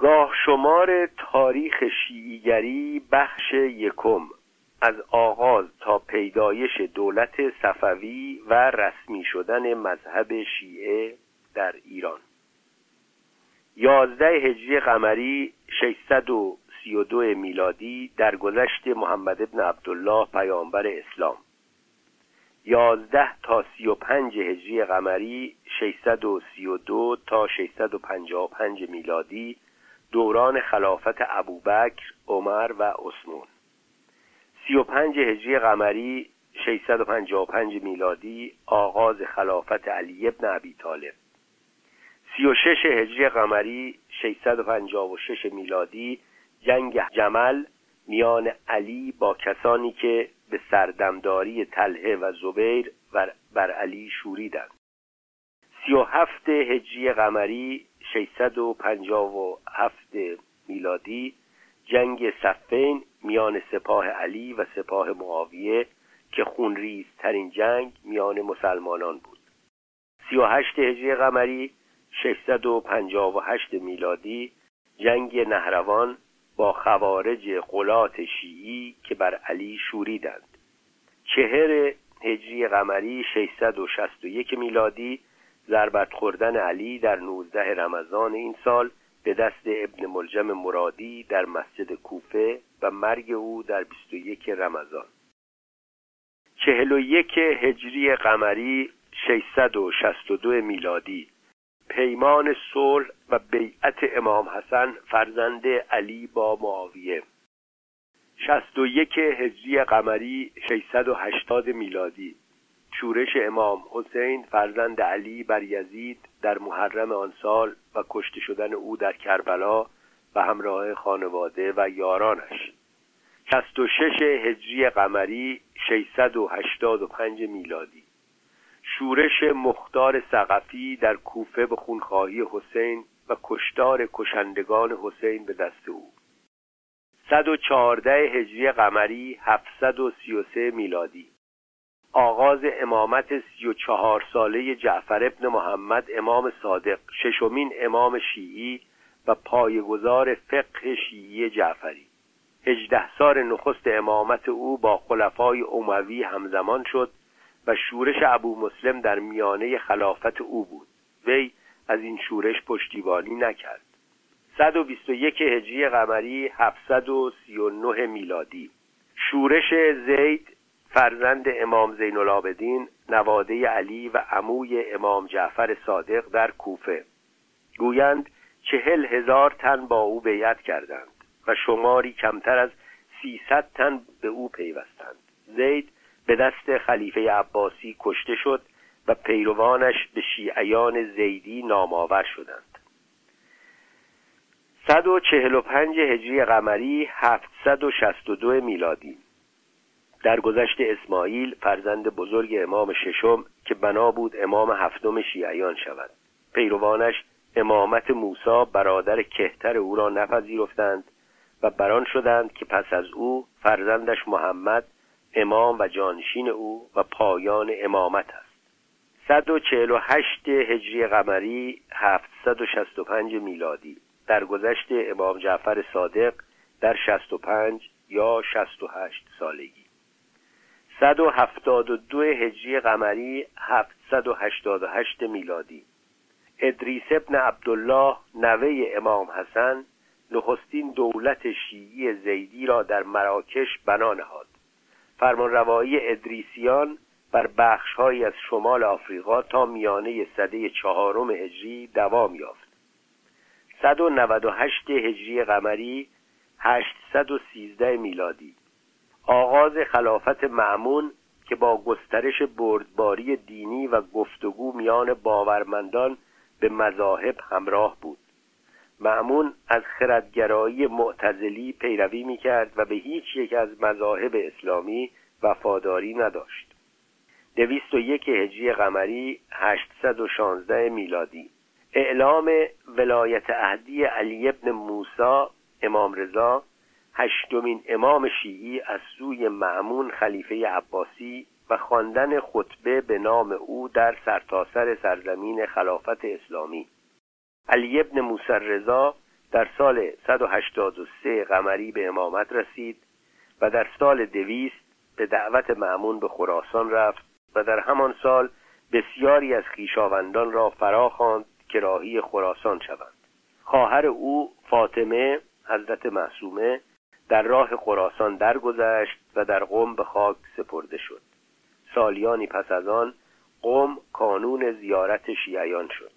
گاه شمار تاریخ شیعیگری بخش یکم از آغاز تا پیدایش دولت صفوی و رسمی شدن مذهب شیعه در ایران. یازده هجری قمری 632 میلادی در گذشت محمد ابن عبدالله پیامبر اسلام. یازده تا سی و پنج هجری قمری 632 تا 655 میلادی دوران خلافت ابوبکر عمر و عثمان. سی و پنج هجری قمری 655 میلادی آغاز خلافت علی ابن ابی طالب. سی و شش هجری قمری 656 میلادی جنگ جمل میان علی با کسانی که به سردمداری تله و زبیر بر علی شوریدند. سی و هفت هجری قمری 657 میلادی جنگ صفین میان سپاه علی و سپاه معاویه که خونریزترین جنگ میان مسلمانان بود. سی و هشت هجری قمری 658 میلادی جنگ نهروان با خوارج قلات شیعی که بر علی شوریدند. چهر هجری قمری 661 میلادی ضربت خوردن علی در 19 رمضان این سال به دست ابن ملجم مرادی در مسجد کوفه و مرگ او در 21 رمضان. 41 هجری قمری 662 میلادی. پیمان صلح و بیعت امام حسن فرزند علی با معاویه. 61 هجری قمری 680 میلادی. شورش امام حسین فرزند علی بر یزید در محرم آن سال و کشته شدن او در کربلا و همراه خانواده و یارانش. 66 هجری قمری 685 میلادی. شورش مختار سقفی در کوفه به خونخواهی حسین و کشتار کشندگان حسین به دست او. 114 هجری قمری 733 میلادی. آغاز امامت سی و چهار ساله جعفر ابن محمد امام صادق ششمین امام شیعی و پایگزار فقه شیعی جعفری. هجده سال نخست امامت او با خلفای اموی همزمان شد و شورش ابو مسلم در میانه خلافت او بود. وی از این شورش پشتیبانی نکرد. 121 هجری قمری 739 میلادی. شورش زید فرزند امام زین العابدین نواده علی و عموی امام جعفر صادق در کوفه. گویند چهل هزار تن با او بیعت کردند و شماری کمتر از سیصد تن به او پیوستند. زید به دست خلیفه عباسی کشته شد و پیروانش به شیعیان زیدی نامآور شدند. 145 هجری قمری 762 میلادی. در گذشت اسماعیل فرزند بزرگ امام ششم که بنا بود امام هفتم شیعیان شود. پیروانش امامت موسا برادر کهتر او را نپذیرفتند و بران شدند که پس از او فرزندش محمد امام و جانشین او و پایان امامت است. 148 هجری قمری 765 میلادی. در گذشت امام جعفر صادق در 65 یا 68 سالگی. 172 هجری قمری 788 میلادی. ادریس ابن عبدالله نوه امام حسن نخستین دولت شیعی زیدی را در مراکش بنا نهاد. فرمانروایی ادریسیان بر بخشهایی از شمال آفریقا تا میانه سده چهارم هجری دوام یافت. 198 هجری قمری 813 میلادی. آغاز خلافت معمون که با گسترش بردباری دینی و گفتگو میان باورمندان به مذاهب همراه بود. معمون از خردگرایی معتزلی پیروی می‌کرد و به هیچ یک از مذاهب اسلامی وفاداری نداشت. دویست و یک هجری قمری 816 میلادی. اعلام ولایت عهدی علی ابن موسا امام رضا هشتمین امام شیعی از سوی معمون خلیفه عباسی و خواندن خطبه به نام او در سرتاسر سر سرزمین خلافت اسلامی. علی ابن موسی رضا در سال 183 قمری به امامت رسید و در سال دویست به دعوت معمون به خراسان رفت و در همان سال بسیاری از خیشاوندان را فرا خواند که راهی خراسان شوند. خواهر او فاطمه حضرت معصومه در راه خراسان درگذشت و در قم به خاک سپرده شد. سالیانی پس از آن قم کانون زیارت شیعیان شد.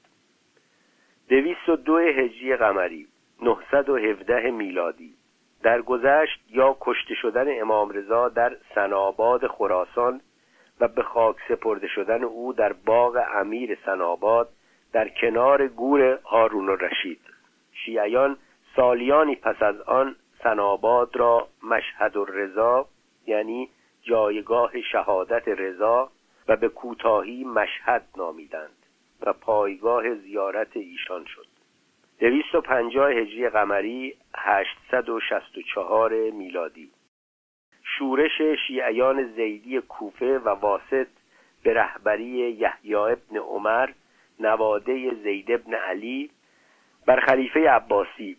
دویست و دو هجری قمری 917 میلادی. در گذشت یا کشته شدن امام رضا در سناباد خراسان و به خاک سپرده شدن او در باغ امیر سناباد در کنار گور هارون رشید شیعیان سالیانی پس از آن سناباد را مشهد رضا یعنی جایگاه شهادت رضا و به کوتاهی مشهد نامیدند و پایگاه زیارت ایشان شد. دویست و پنجاه هجری قمری هشتصد و شست و چهار میلادی. شورش شیعیان زیدی کوفه و واسط به رهبری یحیی ابن عمر نواده زید ابن علی بر خلیفه عباسی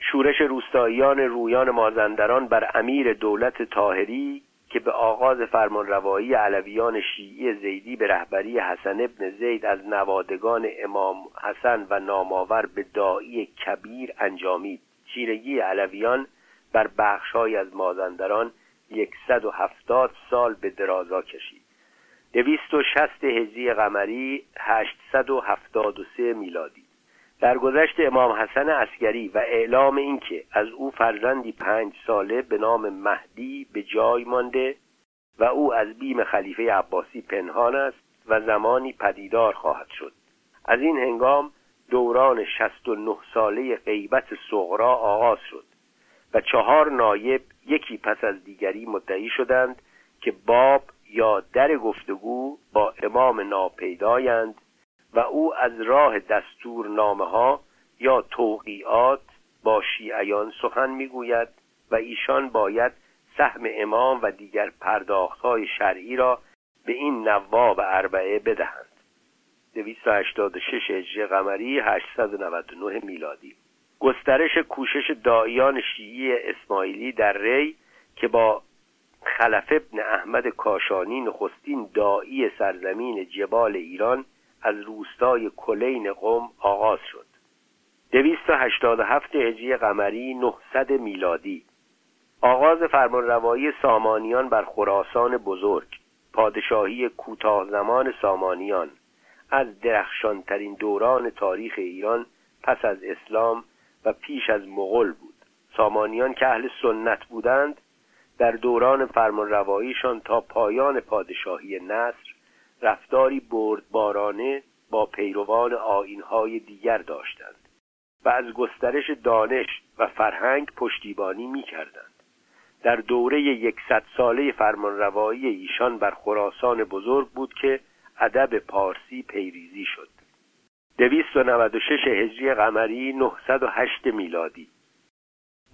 شورش روستاییان رویان مازندران بر امیر دولت تاهری که به آغاز فرمانروایی علویان شیعی زیدی به رهبری حسن ابن زید از نوادگان امام حسن و نامآور به دایی کبیر انجامید. چیرگی علویان بر بخشهایی از مازندران یکصد و هفتاد سال به درازا کشید. دویست و شست هجری قمری هشتصد و هفتاد و سه میلادی. در گذشت امام حسن عسکری و اعلام اینکه از او فرزندی پنج ساله به نام مهدی به جای مانده و او از بیم خلیفه عباسی پنهان است و زمانی پدیدار خواهد شد. از این هنگام دوران شست و نه ساله غیبت صغرا آغاز شد و چهار نایب یکی پس از دیگری مدعی شدند که باب یا در گفتگو با امام ناپیدایند و او از راه دستور نامه ها یا توقیات با شیعیان سخن می‌گوید و ایشان باید سهم امام و دیگر پرداخت های شرعی را به این نواب اربعه بدهند. 286 هجری قمری 899 میلادی. گسترش کوشش دایان شیعی اسماعیلی در ری که با خلف ابن احمد کاشانی نخستین دایی سرزمین جبال ایران از روستای کلین قم آغاز شد. دویست و هشتاد هفت هجری قمری نهصد میلادی. آغاز فرمانروایی سامانیان بر خراسان بزرگ. پادشاهی کوتاه زمان سامانیان. از درخشانترین دوران تاریخ ایران پس از اسلام و پیش از مغل بود. سامانیان که اهل سنت بودند در دوران فرمانرواییشان تا پایان پادشاهی نصر رفتاری بردبارانه با پیروان آینهای دیگر داشتند و از گسترش دانش و فرهنگ پشتیبانی می کردند. در دوره یکصد ساله فرمانروایی ایشان بر خراسان بزرگ بود که ادب پارسی پیریزی شد دویست و نود و شش هجری قمری 908 میلادی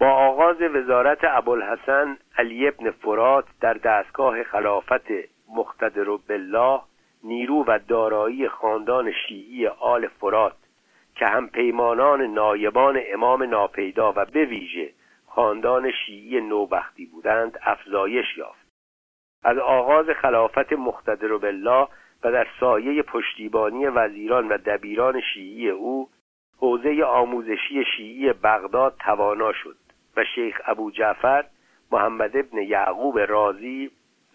با آغاز وزارت ابوالحسن علی ابن فرات در دستگاه خلافت مقتدر بالله نیرو و دارایی خاندان شیعی آل فرات که هم پیمانان نایبان امام ناپیدا و به ویژه خاندان شیعی نوبختی بودند افزایش یافت. از آغاز خلافت مقتدر بالله و در سایه پشتیبانی وزیران و دبیران شیعی او حوزه آموزشی شیعی بغداد توانا شد و شیخ ابو جعفر محمد ابن یعقوب رازی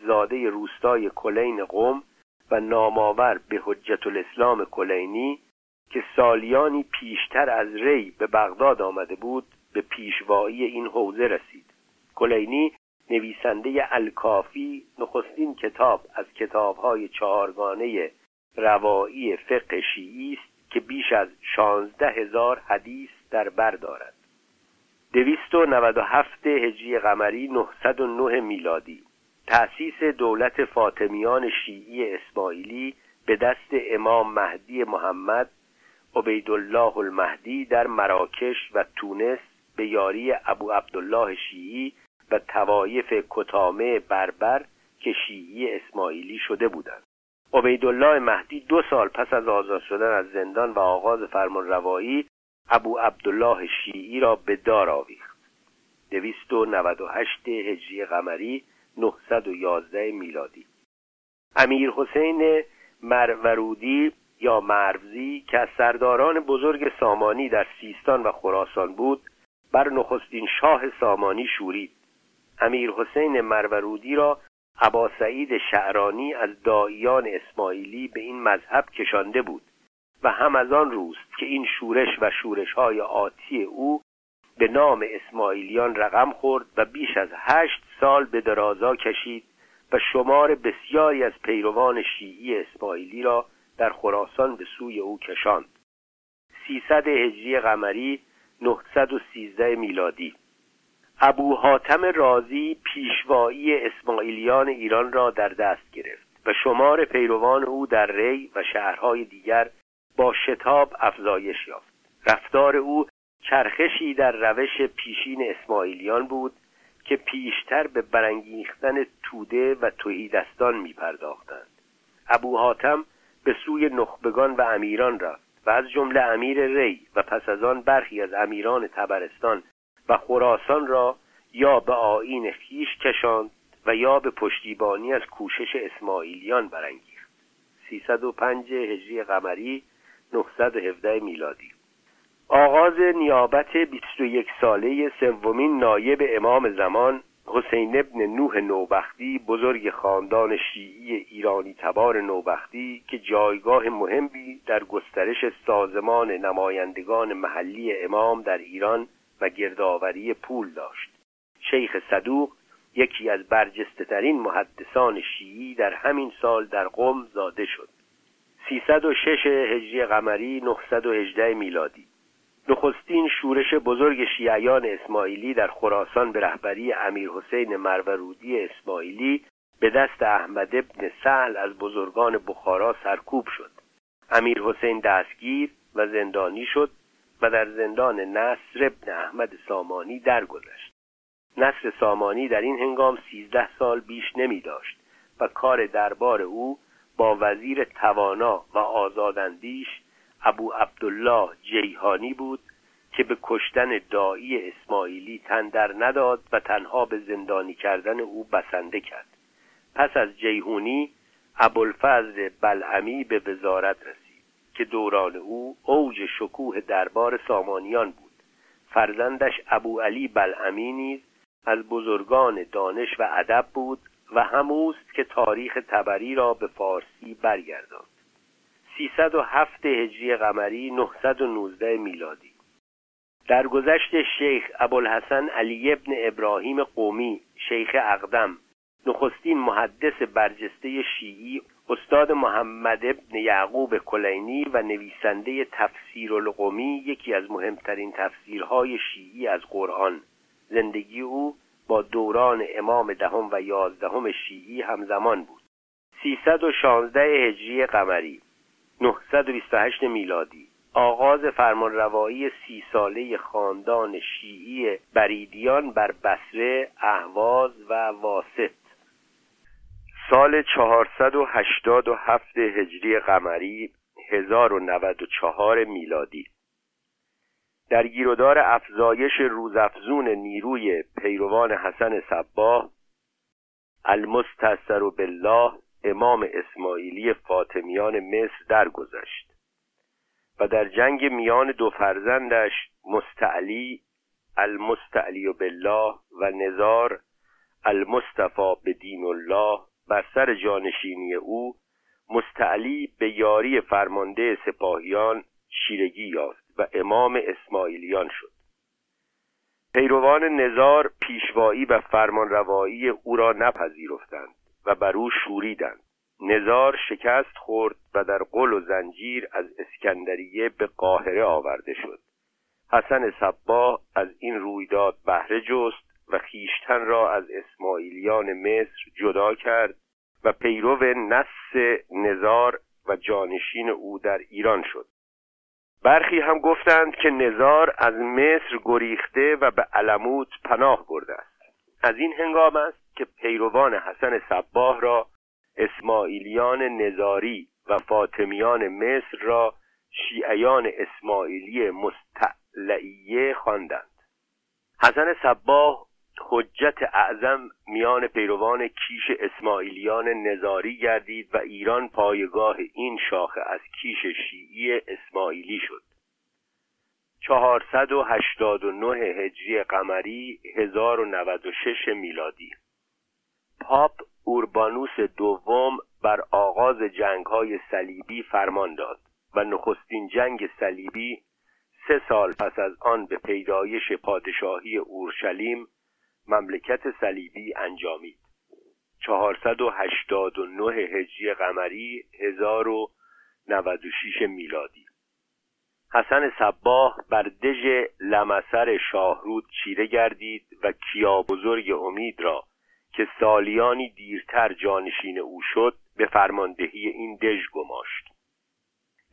زاده روستای کلین قم و نامآور به حجت الاسلام کلینی که سالیانی پیشتر از ری به بغداد آمده بود به پیشوایی این حوزه رسید. کلینی نویسنده الکافی نخستین کتاب از کتابهای چهارگانه روایی فقه شیعی است که بیش از شانزده هزار حدیث در بر دارد. دویست و هفت هجری قمری نهصد و نه میلادی. تأسیس دولت فاطمیان شیعی اسماعیلی به دست امام مهدی محمد عبیدالله المهدی در مراکش و تونس به یاری ابو عبدالله شیعی و توایف کتامه بربر که شیعی اسماعیلی شده بودند. عبیدالله مهدی دو سال پس از آزاد شدن از زندان و آغاز فرمان روایی ابو عبدالله شیعی را به دار آویخت. دویست و نود و هشت هجری قمری 911 میلادی. امیر حسین مرورودی یا مروزی که از سرداران بزرگ سامانی در سیستان و خراسان بود بر نخستین شاه سامانی شورید. امیر حسین مرورودی را عبا سعید شعرانی از داییان اسماعیلی به این مذهب کشانده بود و هم از آن روست که این شورش و شورش های آتی او به نام اسماعیلیان رقم خورد و بیش از هشت سال به درازا کشید و شمار بسیاری از پیروان شیعی اسماعیلی را در خراسان به سوی او کشاند. سیصد هجری قمری 913 میلادی. ابو حاتم رازی پیشوایی اسماعیلیان ایران را در دست گرفت و شمار پیروان او در ری و شهرهای دیگر با شتاب افزایش یافت. رفتار او چرخشی در روش پیشین اسماعیلیان بود که پیشتر به برانگیختن توده و توهیدستان می پرداختند ابو حاتم به سوی نخبگان و امیران رفت و از جمله امیر ری و پس از آن برخی از امیران تبرستان و خراسان را یا به آین خیش کشاند و یا به پشتیبانی از کوشش اسماعیلیان برانگیخت. 305 هجری قمری 917 میلادی. آغاز نیابت 21 ساله سومین نایب امام زمان حسین ابن نوح نوبختی بزرگ خاندان شیعی ایرانی تبار نوبختی که جایگاه مهمی در گسترش سازمان نمایندگان محلی امام در ایران و گردآوری پول داشت. شیخ صدوق یکی از برجسته ترین محدثان شیعی در همین سال در قم زاده شد. 306 هجری قمری 918 میلادی. نخستین شورش بزرگ شیعیان اسماعیلی در خراسان به رهبری امیر حسین مرورودی اسماعیلی به دست احمد ابن سهل از بزرگان بخارا سرکوب شد. امیر حسین دستگیر و زندانی شد و در زندان نصر ابن احمد سامانی درگذشت. نصر سامانی در این هنگام سیزده سال بیش نمی داشت و کار دربار او با وزیر توانا و آزاداندیش ابو عبدالله جیهانی بود که به کشتن دایی اسماعیلی تن در نداد و تنها به زندانی کردن او بسنده کرد. پس از جیهونی ابوالفضل بلعمی به وزارت رسید که دوران او اوج شکوه دربار سامانیان بود. فرزندش ابو علی بلعمی نیز از بزرگان دانش و ادب بود و هموست که تاریخ تبری را به فارسی برگرداند. 307 هجری قمری 919 میلادی. در گذشت شیخ ابوالحسن علی ابن ابراهیم قومی شیخ اقدم نخستین محدث برجسته شیعی استاد محمد ابن یعقوب کلینی و نویسنده تفسیر القومی یکی از مهمترین تفسیرهای شیعی از قرآن. زندگی او با دوران امام دهم و یازدهم شیعی همزمان بود. 316 هجری قمری. 928 میلادی. آغاز فرمانروایی سی ساله خاندان شیعی بریدیان بر بسره اهواز و واسط. سال 487 هجری قمری 1094 میلادی. در گیرودار افزایش روزافزون نیروی پیروان حسن صباه المستثر بالله امام اسماعیلی فاطمیان مصر درگذشت و در جنگ میان دو فرزندش مستعلی المستعلی بالله و نزار المصطفى به دین الله بر سر جانشینی او مستعلی به یاری فرمانده سپاهیان شیرگی یافت و امام اسماعیلیان شد. پیروان نزار پیشوایی و فرمانروایی او را نپذیرفتند. و بر او شوریدند. نزار شکست خورد و در قل و زنجیر از اسکندریه به قاهره آورده شد. حسن صباه از این رویداد بهره جست و خیشتن را از اسماعیلیان مصر جدا کرد و پیرو نس نزار و جانشین او در ایران شد. برخی هم گفتند که نزار از مصر گریخته و به علموت پناه برده است. از این هنگام است که پیروان حسن صباه را اسماعیلیان نزاری و فاطمیان مصر را شیعیان اسماعیلی مستعلعیه خواندند. حسن صباه حجت اعظم میان پیروان کیش اسماعیلیان نظاری گردید و ایران پایگاه این شاخه از کیش شیعی اسماعیلی شد. چهارصد و هشتاد و نه هجری قمری هزار و نود و شش میلادی. پاپ اوربانوس دوم بر آغاز جنگ های صلیبی فرمان داد و نخستین جنگ صلیبی سه سال پس از آن به پیدایش پادشاهی اورشلیم مملکت صلیبی انجامید. چهارصد و هشتاد و نه هجری قمری هزار و نود و شیش میلادی. حسن صباه بر دژ لمسر شاهرود چیره گردید و کیا بزرگ امید را که سالیانی دیرتر جانشین او شد به فرماندهی این دژ گماشت.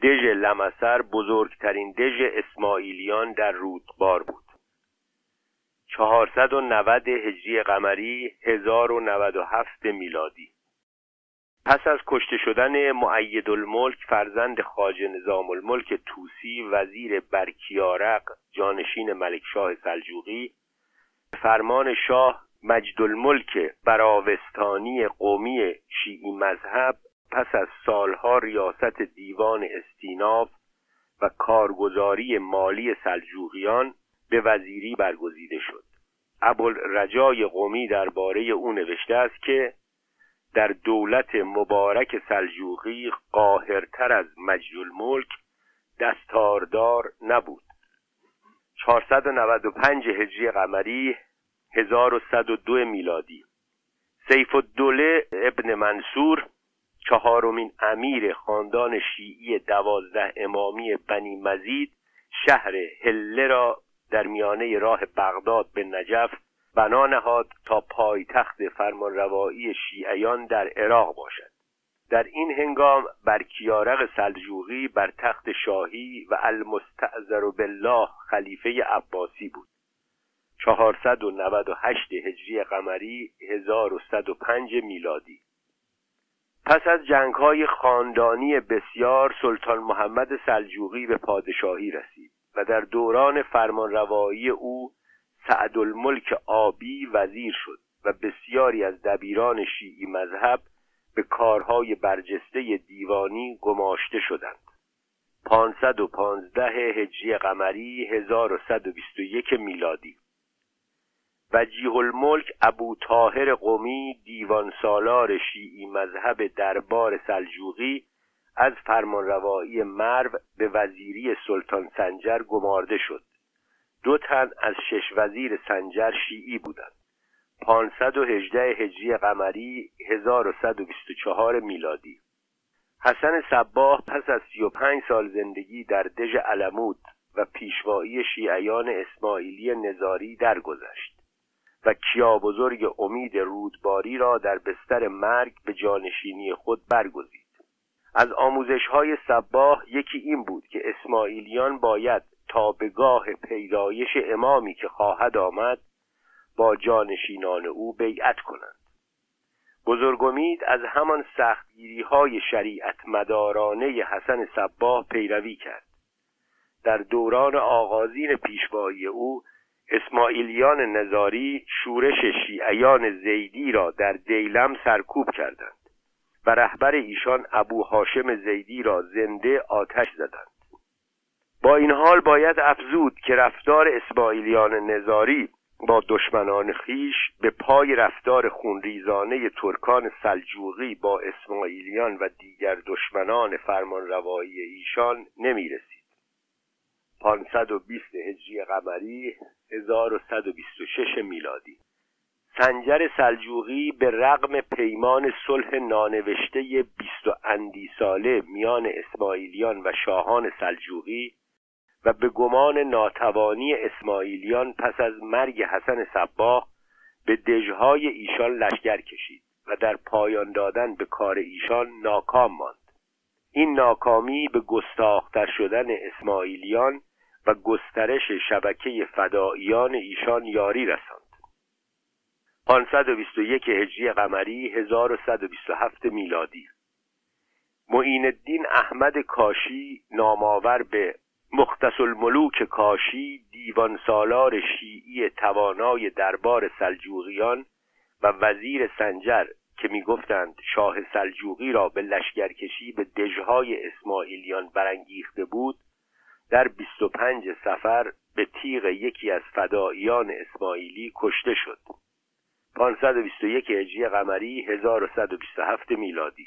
دژ لمسر بزرگترین دژ اسماعیلیان در رودبار بود. چهارصد و نود هجری قمری هزار و نود و هفت میلادی. پس از کشته شدن معید الملک فرزند خاج نظام الملک توسی وزیر برکیارق جانشین ملکشاه سلجوقی فرمان شاه مجد الملک براوستانی قومی شیعی مذهب پس از سالها ریاست دیوان استیناف و کارگزاری مالی سلجوقیان به وزیری برگزیده شد. ابوالرجای قومی درباره او نوشته است که در دولت مبارک سلجوقی قاهرتر از مجد الملک دستاردار نبود. 495 هجری قمری 1102 میلادی. سیف الدوله ابن منصور چهارمین امیر خاندان شیعی دوازده امامی بنی مزید شهر هله را در میانه راه بغداد به نجف بنا نهاد تا پایتخت فرمانروایی شیعیان در عراق باشد. در این هنگام برکیارق سلجوقی بر تخت شاهی و المستعذر بالله خلیفه عباسی بود. 498 هجری قمری 1105 میلادی. پس از جنگ های خاندانی بسیار سلطان محمد سلجوقی به پادشاهی رسید و در دوران فرمانروایی او سعدالملک آبی وزیر شد و بسیاری از دبیران شیعی مذهب به کارهای برجسته دیوانی گماشته شدند. پانصد و پانزده هجری قمری هزار و صد و بیست و یک میلادی. وجیه الملک ابو طاهر قومی دیوان سالار شیعی مذهب دربار سلجوقی از فرمانروایی مرو به وزیری سلطان سنجر گمارده شد. دو تن از شش وزیر سنجر شیعی بودند. پانصد و هجده هجری قمری هزار و صد و بیست و چهار میلادی. حسن صباه پس از سی و پنج سال زندگی در دژ علمود و پیشوایی شیعیان اسماعیلی نظاری درگذشت. و کیا بزرگ امید رودباری را در بستر مرگ به جانشینی خود برگزید. از آموزش های صباه یکی این بود که اسماعیلیان باید تا به گاه پیدایش امامی که خواهد آمد با جانشینان او بیعت کنند. بزرگمید از همان سختگیری های شریعت مدارانه حسن صباه پیروی کرد. در دوران آغازین پیشوایی او اسماعیلیان نظاری شورش شیعیان زیدی را در دیلم سرکوب کردند و رهبر ایشان ابو هاشم زیدی را زنده آتش زدند. با این حال باید افزود که رفتار اسماعیلیان نظاری با دشمنان خیش به پای رفتار خونریزانه ترکان سلجوقی با اسماعیلیان و دیگر دشمنان فرمانروایی ایشان نمی رسید 520 هجری قمری 1126 میلادی. سنجر سلجوقی به رغم پیمان صلح نانوشته بیست و اندی ساله میان اسماعیلیان و شاهان سلجوقی و به گمان ناتوانی اسماعیلیان پس از مرگ حسن صباه به دژهای ایشان لشکر کشید و در پایان دادن به کار ایشان ناکام ماند. این ناکامی به گستاختر شدن اسماعیلیان و گسترش شبکه فداییان ایشان یاری رساند. 521 هجری قمری 1127 میلادی. معین الدین احمد کاشی نامآور به مختص الملوک کاشی دیوان سالار شیعی توانای دربار سلجوقیان و وزیر سنجر که می‌گفتند شاه سلجوقی را به لشکرکشی به دژهای اسماعیلیان برانگیخته بود در 25 سفر به تیغ یکی از فداییان اسماعیلی کشته شد. 521 هجری قمری 1127 میلادی.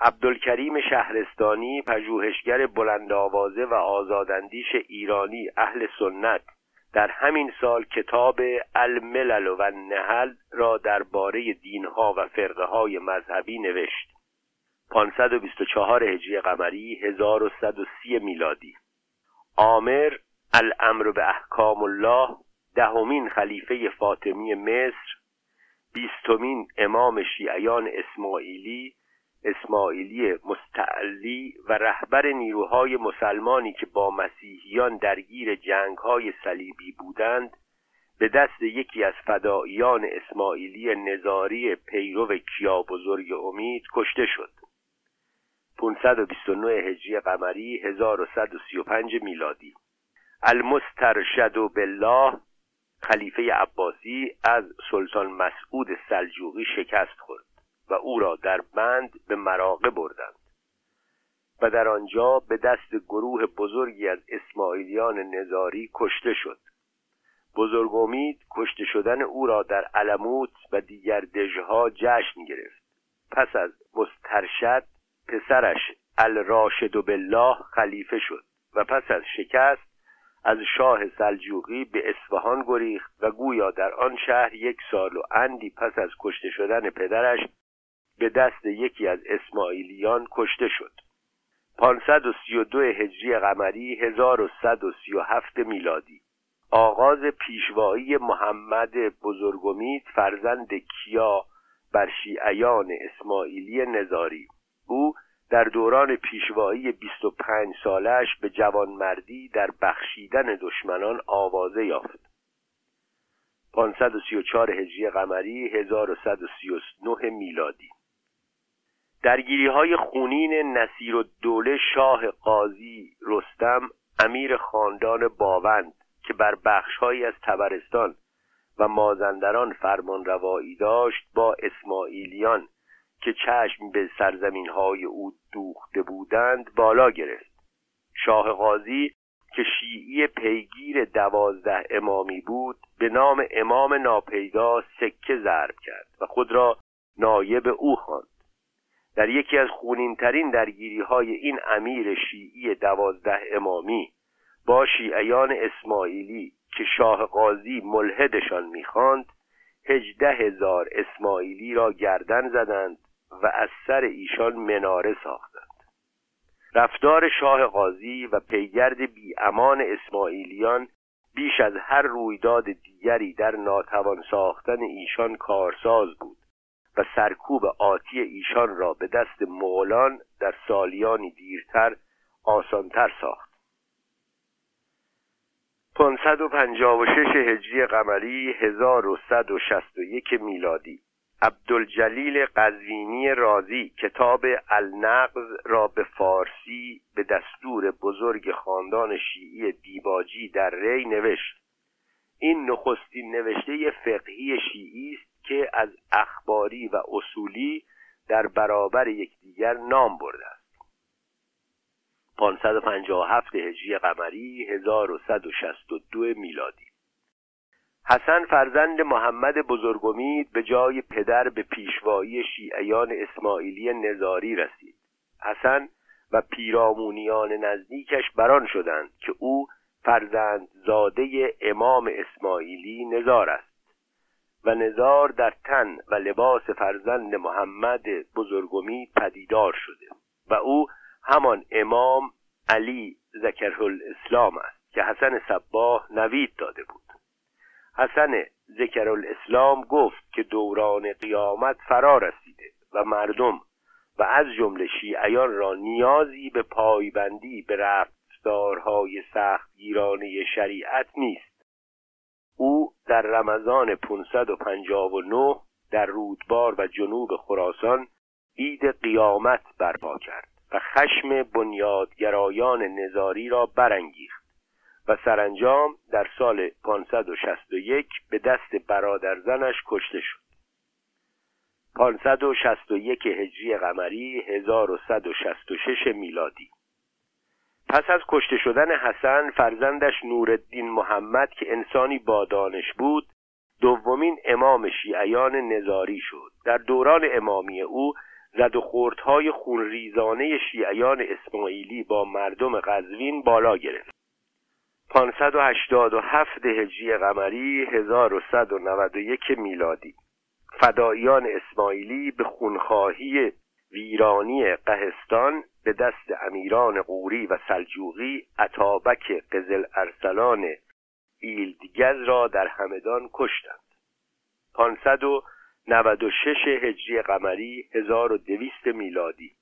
عبدالکریم شهرستانی پژوهشگر بلند آوازه و آزاداندیش ایرانی اهل سنت در همین سال کتاب الملل و نهل را درباره دینها و فرقه های مذهبی نوشت. 524 هجری قمری 1130 میلادی. عامر الامر به احکام الله دهمین خلیفه فاطمی مصر بیستمین امام شیعیان اسماعیلی اسماعیلی مستعلی و رهبر نیروهای مسلمانی که با مسیحیان درگیر جنگهای صلیبی بودند به دست یکی از فداییان اسماعیلی نظاری پیرو کیا بزرگ امید کشته شد. 529 هجری قمری 1135 میلادی. المسترشد بالله خلیفه عباسی از سلطان مسعود سلجوقی شکست خورد و او را در بند به مراقه بردند و در آنجا به دست گروه بزرگی از اسماعیلیان نظاری کشته شد. بزرگ امید کشته شدن او را در علموت و دیگر دژها جشن گرفت. پس از مسترشد پسرش الراشد بالله خلیفه شد و پس از شکست از شاه سلجوقی به اصفهان گریخت و گویا در آن شهر یک سال و اندی پس از کشته شدن پدرش به دست یکی از اسماعیلیان کشته شد. 532 هجری قمری 1137 میلادی. آغاز پیشوایی محمد بزرگمید فرزند کیا بر شیعیان اسماعیلی نظاری. او در دوران پیشوایی 25 سالش به جوانمردی در بخشیدن دشمنان آوازه یافت. 534 هجری قمری 1139 میلادی درگیری های خونین نصیر و دوله شاه قاضی رستم امیر خاندان باوند که بر بخشهایی از تبرستان و مازندران فرمان روایی داشت با اسماعیلیان که چشم به سرزمین های او دوخته بودند بالا گرفت. شاه قاضی که شیعی پیگیر دوازده امامی بود به نام امام ناپیدا سکه ضرب کرد و خود را نایب او خواند. در یکی از خونینترین درگیری های این امیر شیعی دوازده امامی با شیعیان اسماعیلی که شاه قاضی ملحدشان می‌خواند هجده هزار اسماعیلی را گردن زدند و از سر ایشان مناره ساختند. رفتار شاه قاضی و پیگرد بی امان اسماعیلیان بیش از هر رویداد دیگری در ناتوان ساختن ایشان کارساز بود و سرکوب آتی ایشان را به دست مغولان در سالیانی دیرتر آسانتر ساخت. 556 هجری قمری 1161 میلادی عبدالجلیل قزوینی رازی کتاب النقض را به فارسی به دستور بزرگ خاندان شیعی دیباجی در ری نوشت. این نخستین نوشته فقهی شیعی است که از اخباری و اصولی در برابر یکدیگر نام برده است. 557 هجری قمری 1162 میلادی. حسن فرزند محمد بزرگمید به جای پدر به پیشوایی شیعیان اسماعیلی نظاری رسید. حسن و پیرامونیان نزدیکش بران شدند که او فرزند زاده امام اسماعیلی نزار است و نزار در تن و لباس فرزند محمد بزرگمید پدیدار شده و او همان امام علی ذکرالاسلام است که حسن صباه نوید داده بود. حسن ذکرالاسلام گفت که دوران قیامت فرا رسیده و مردم و از جمله شیعیان را نیازی به پایبندی به رفتارهای سختگیرانه شریعت نیست. او در رمضان 559 در رودبار و جنوب خراسان عید قیامت برپا کرد و خشم بنیادگرایان نظاری را برانگیخت. و سرانجام در سال 561 به دست برادرزنش کشته شد. 561 هجری قمری 1166 میلادی. پس از کشته شدن حسن فرزندش نورالدین محمد که انسانی با دانش بود دومین امام شیعیان نظاری شد. در دوران امامی او زد و خوردهای خونریزانه شیعیان اسماعیلی با مردم قزوین بالا گرفت. 587 هجری قمری 1191 میلادی. فداییان اسماعیلی به خونخواهی ویرانی قهستان به دست امیران قوری و سلجوقی عطابک قزل ارسلان ایلدگز را در همدان کشتند. 596 هجری قمری 1200 میلادی.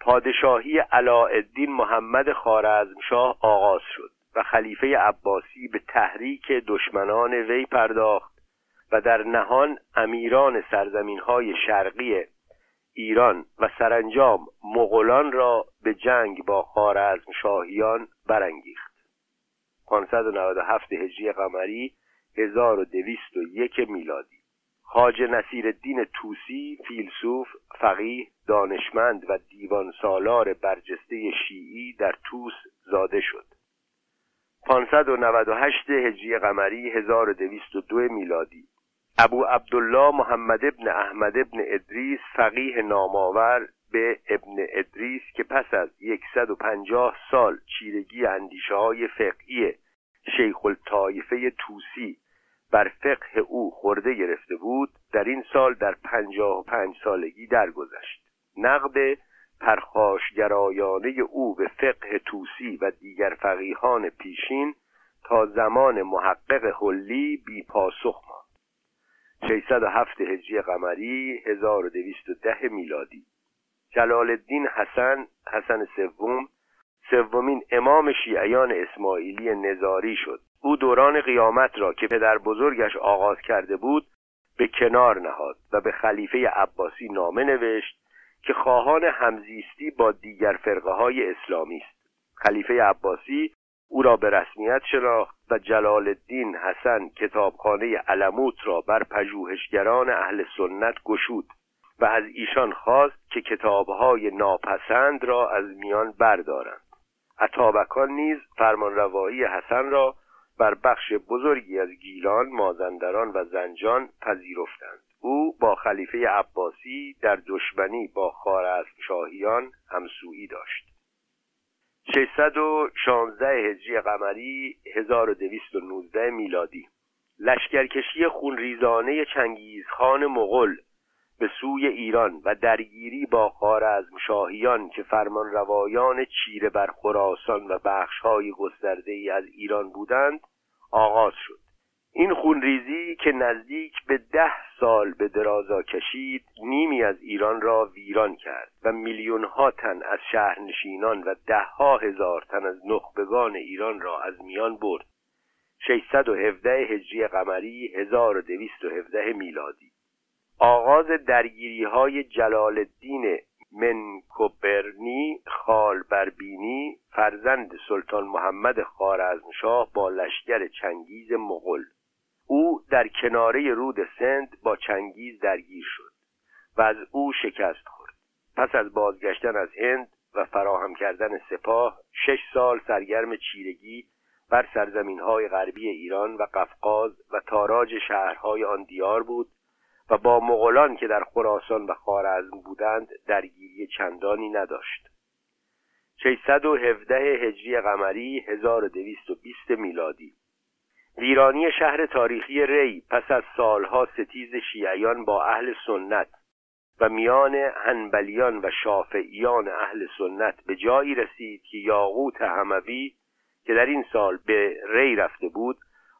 پادشاهی علاءالدین محمد خارزمشاه آغاز شد. و خلیفه عباسی به تحریک دشمنان وی پرداخت و در نهان امیران سرزمین های شرقی ایران و سرانجام مغولان را به جنگ با خارزم شاهیان برانگیخت 597 هجری قمری 1201 میلادی. خاج نصیر الدین توسی فیلسوف فقیه دانشمند و دیوان سالار برجسته شیعی در توس زاده شد. 598 هجری قمری 1202 میلادی. ابو عبدالله محمد ابن احمد ابن ادریس فقیه نامآور به ابن ادریس که پس از 150 سال چیرگی اندیشه های فقهی شیخ الطایفه توسی بر فقه او خورده گرفته بود در این سال در پنجاه و پنج سالگی درگذشت. نقد پرخاشگرایانه او به فقه توسی و دیگر فقیهان پیشین تا زمان محقق حلی بی پاسخ ماند. 607 هجری قمری 1210 میلادی. جلال الدین حسن حسن سوم سومین امام شیعیان اسماعیلی نظاری شد. او دوران قیامت را که پدر بزرگش آغاز کرده بود به کنار نهاد و به خلیفه عباسی نامه نوشت که خواهان همزیستی با دیگر فرقه های اسلامی است. خلیفه عباسی او را به رسمیت شناخت و جلال الدین حسن کتابخانه علموت را بر پژوهشگران اهل سنت گشود و از ایشان خواست که کتابهای ناپسند را از میان بردارند. عطابکان نیز فرمانروایی حسن را بر بخش بزرگی از گیلان مازندران و زنجان پذیرفتند. او با خلیفه عباسی در دشمنی با خارزم شاهیان همسویی داشت. 616 هجری قمری 1219 میلادی. لشکرکشی خونریزانه چنگیزخان مغل به سوی ایران و درگیری با خارزم شاهیان که فرمان روایان چیره بر خراسان و بخشهای گسترده ای از ایران بودند آغاز شد. این خونریزی که نزدیک به ده سال به درازا کشید نیمی از ایران را ویران کرد و میلیون ها تن از شهرنشینان و ده ها هزار تن از نخبگان ایران را از میان برد. 617 هجری قمری 1217 میلادی. آغاز درگیری های جلال الدین منکوبرنی خال بربینی فرزند سلطان محمد خارزمشاه با لشکر چنگیز مغل او در کناره رود سند با چنگیز درگیر شد و از او شکست خورد. پس از بازگشتن از هند و فراهم کردن سپاه شش سال سرگرم چیرگی بر سرزمین های غربی ایران و قفقاز و تاراج شهرهای آن دیار بود و با مغولان که در خراسان و خارزم بودند درگیری چندانی نداشت. 617 هجری قمری 1220 میلادی ویرانی شهر تاریخی ری پس از سالها ستیز شیعیان با اهل سنت و میان هنبلیان و شافعیان اهل سنت به جایی رسید که یاقوت هموی که در این سال به ری رفته بود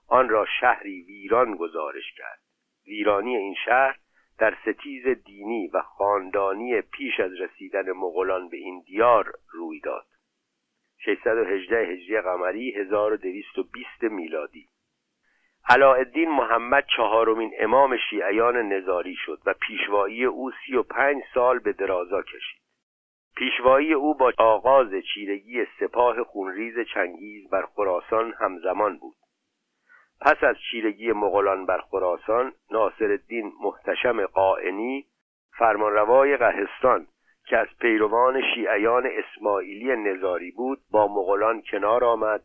آن را شهری ویران گزارش کرد. ویرانی این شهر در ستیز دینی و خاندانی پیش از رسیدن مغولان به این دیار روی داد. 618 هجری قمری 1220 میلادی. علاءالدین محمد چهارمین امام شیعیان نظاری شد و پیشوایی او سی و پنج سال به درازا کشید. پیشوایی او با آغاز چیرگی سپاه خونریز چنگیز بر خراسان همزمان بود. پس از چیرگی مغولان بر خراسان ناصرالدین محتشم قائنی فرمانروای قهستان که از پیروان شیعیان اسماعیلی نظاری بود با مغولان کنار آمد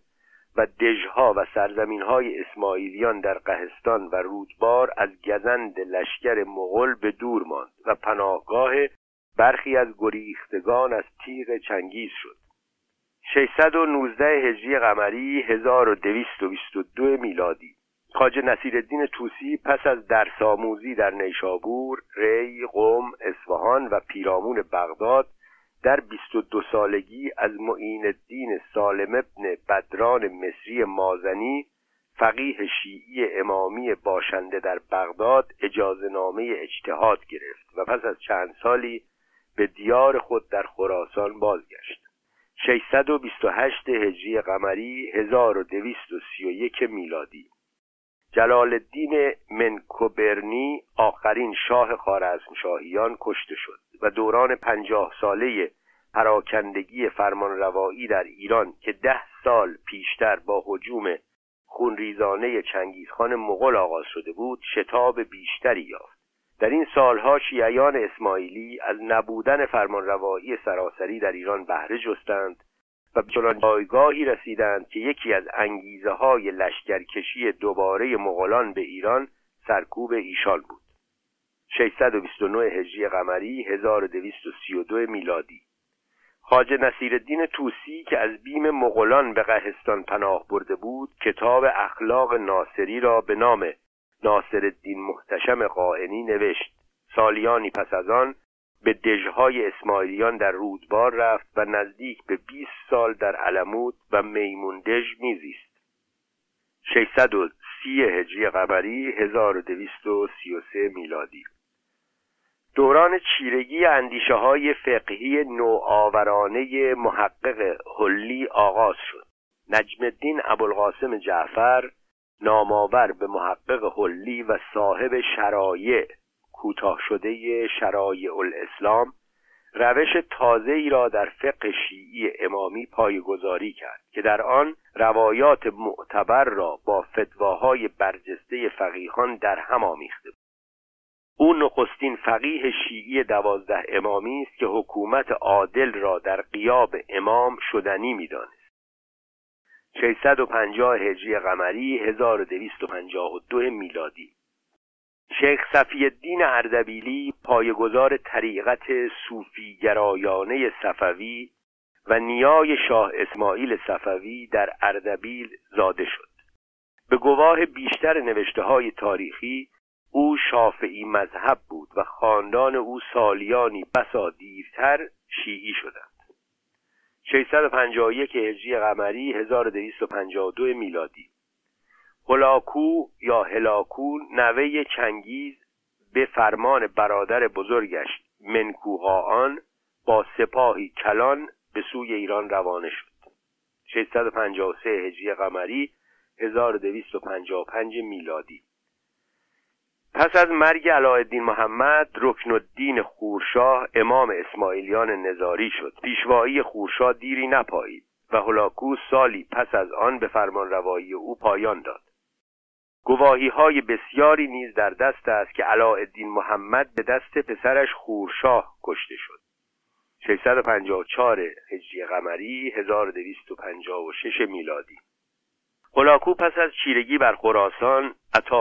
و دژها و سرزمینهای اسماعیلیان در قهستان و رودبار از گزند لشکر مغول به دور ماند و پناهگاه برخی از گریختگان از تیغ چنگیز شد. 619 هجری قمری 1222 میلادی. خاج نصیرالدین توسی پس از درس آموزی در نیشابور، ری، قم، اصفهان و پیرامون بغداد در 22 سالگی از معین الدین سالم ابن بدران مصری مازنی فقیه شیعی امامی باشنده در بغداد اجازه نامه اجتهاد گرفت و پس از چند سالی به دیار خود در خراسان بازگشت. 628 هجری قمری 1231 میلادی. جلال الدین منکوبرنی آخرین شاه خارزمشاهیان کشته شد. و دوران پنجاه ساله پراکندگی فرمانروایی در ایران که ده سال پیشتر با حجوم خونریزانه چنگیزخان مغول آغاز شده بود شتاب بیشتری یافت. در این سالها شیعیان اسماعیلی از نبودن فرمانروایی سراسری در ایران بهره جستند و به چنان جایگاهی رسیدند که یکی از انگیزه های لشکرکشی دوباره مغولان به ایران سرکوب ایشان بود. 629 هجری قمری 1232 میلادی. خاج نصیرالدین توسی که از بیم مغولان به قهستان پناه برده بود کتاب اخلاق ناصری را به نام ناصرالدین محتشم قائنی نوشت. سالیانی پس از آن به دژهای اسماعیلیان در رودبار رفت و نزدیک به 20 سال در علمود و میمون دژ میزیست. 630 هجری قمری 1233 میلادی. دوران چیرگی اندیشه های فقهی نوآورانه محقق حلی آغاز شد. نجم الدین ابوالقاسم جعفر نامآور به محقق حلی و صاحب شرایع کوتاه شده شرایع الاسلام روش تازه ای را در فقه شیعی امامی پایگذاری کرد که در آن روایات معتبر را با فتواهای برجسته فقیهان در هم آمیخته بود. او نخستین فقیه شیعی دوازده امامی است که حکومت عادل را در قیاب امام شدنی می‌دانست. 650 هجری قمری 1252 میلادی. شیخ صفی الدین اردبیلی پایگزار طریقت صوفی گرایانه صفوی و نیای شاه اسماعیل صفوی در اردبیل زاده شد. به گواه بیشتر نوشته های تاریخی او شافعی مذهب بود و خاندان او سالیانی بسا دیرتر شیعی شدند. 651 هجری قمری 1252 میلادی. هلاکو یا هلاکو نوه چنگیز به فرمان برادر بزرگش منکوهاان با سپاهی کلان به سوی ایران روانه شد. 653 هجری قمری 1255 میلادی. پس از مرگ علاءالدین محمد رکن الدین خورشاه امام اسماعیلیان نظاری شد. پیشوایی خورشاه دیری نپایید و هلاکو سالی پس از آن به فرمان روایی او پایان داد. گواهی های بسیاری نیز در دست است که علاءالدین محمد به دست پسرش خورشاه کشته شد. 654 هجری قمری 1256 میلادی. هلاکو پس از چیرگی بر خراسان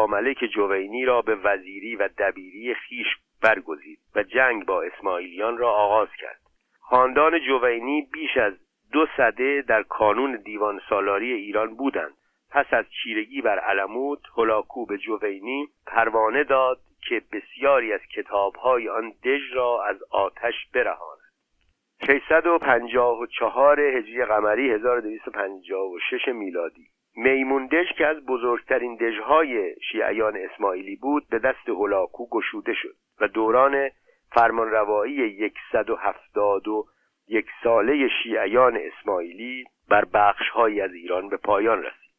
ملک جوینی را به وزیری و دبیری خیش برگزید و جنگ با اسماعیلیان را آغاز کرد. خاندان جوینی بیش از دو صده در کانون دیوان سالاری ایران بودند. پس از چیرگی بر علمود هلاکو به جوینی پروانه داد که بسیاری از کتابهای آن دژ را از آتش برهاند. 654 هجری قمری 1256 میلادی میموندژ که از بزرگترین دژهای شیعیان اسماعیلی بود به دست هلاکو گشوده شد و دوران فرمانروایی یکصد و هفتاد و یک ساله شیعیان اسماعیلی بر بخشهایی از ایران به پایان رسید.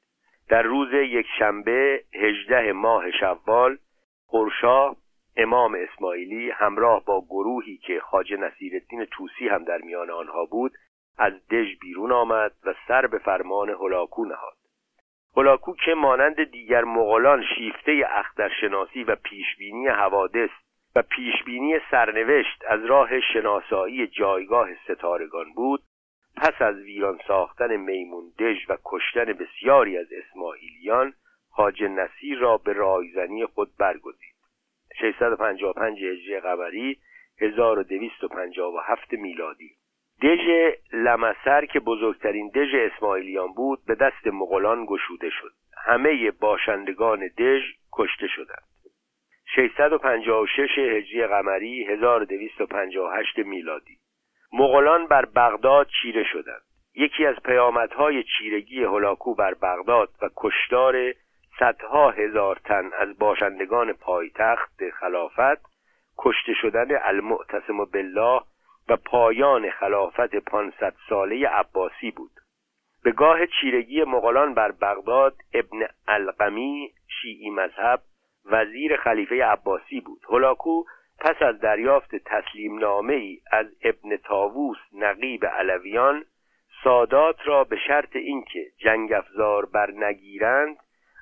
در روز یک شنبه هجده ماه شوال خورشاه امام اسماعیلی همراه با گروهی که خاجه نصیرالدین توسی هم در میان آنها بود از دژ بیرون آمد و سر به فرمان هلاکو نهاد. هلاکو که مانند دیگر مغولان شیفته اخترشناسی و پیشبینی حوادث و پیشبینی سرنوشت از راه شناسایی جایگاه ستارگان بود پس از ویران ساختن میمون دژ و کشتن بسیاری از اسماعیلیان خاج نصیر را به رایزنی خود برگزید. 655 هجری قمری 1257 میلادی دژ لمسر که بزرگترین دژ اسماعیلیان بود به دست مغولان گشوده شد. همه باشندگان دژ کشته شدند. 656 هجری قمری 1258 میلادی. مغولان بر بغداد چیره شدند. یکی از پیامدهای چیرگی هلاکو بر بغداد و کشتار صدها هزار تن از باشندگان پایتخت خلافت کشته شدن المعتصم بالله و پایان خلافت پانصد ساله عباسی بود. به گاه چیرگی مغولان بر بغداد ابن القمی شیعی مذهب وزیر خلیفه عباسی بود. هلاکو پس از دریافت تسلیم نامه ای از ابن تاووس نقیب علویان سادات را به شرط اینکه جنگ افزار بر نگیرند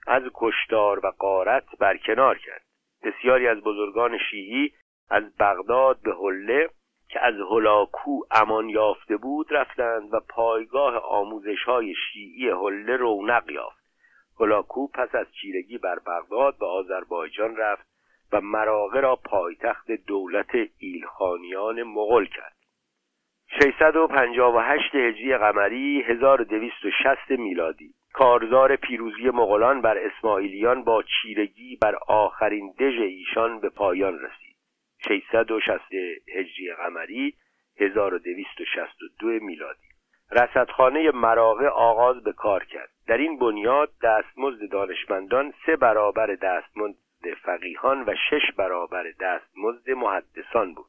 از کشتار و قارت برکنار کرد. بسیاری از بزرگان شیعی از بغداد به حله که از هلاکو امان یافته بود رفتند و پایگاه آموزش های شیعی حله رونق یافت. هلاکو پس از چیرگی بر بغداد به آذربایجان رفت و مراغه را پایتخت دولت ایلخانیان مغل کرد. 658 هجری قمری 1260 میلادی. کارزار پیروزی مغولان بر اسماعیلیان با چیرگی بر آخرین دژ ایشان به پایان رسید. 660 هجری قمری 1262 میلادی. رصدخانه مراغه آغاز به کار کرد. در این بنیاد دستمزد دانشمندان سه برابر دستمزد فقیهان و شش برابر دستمزد محدثان بود.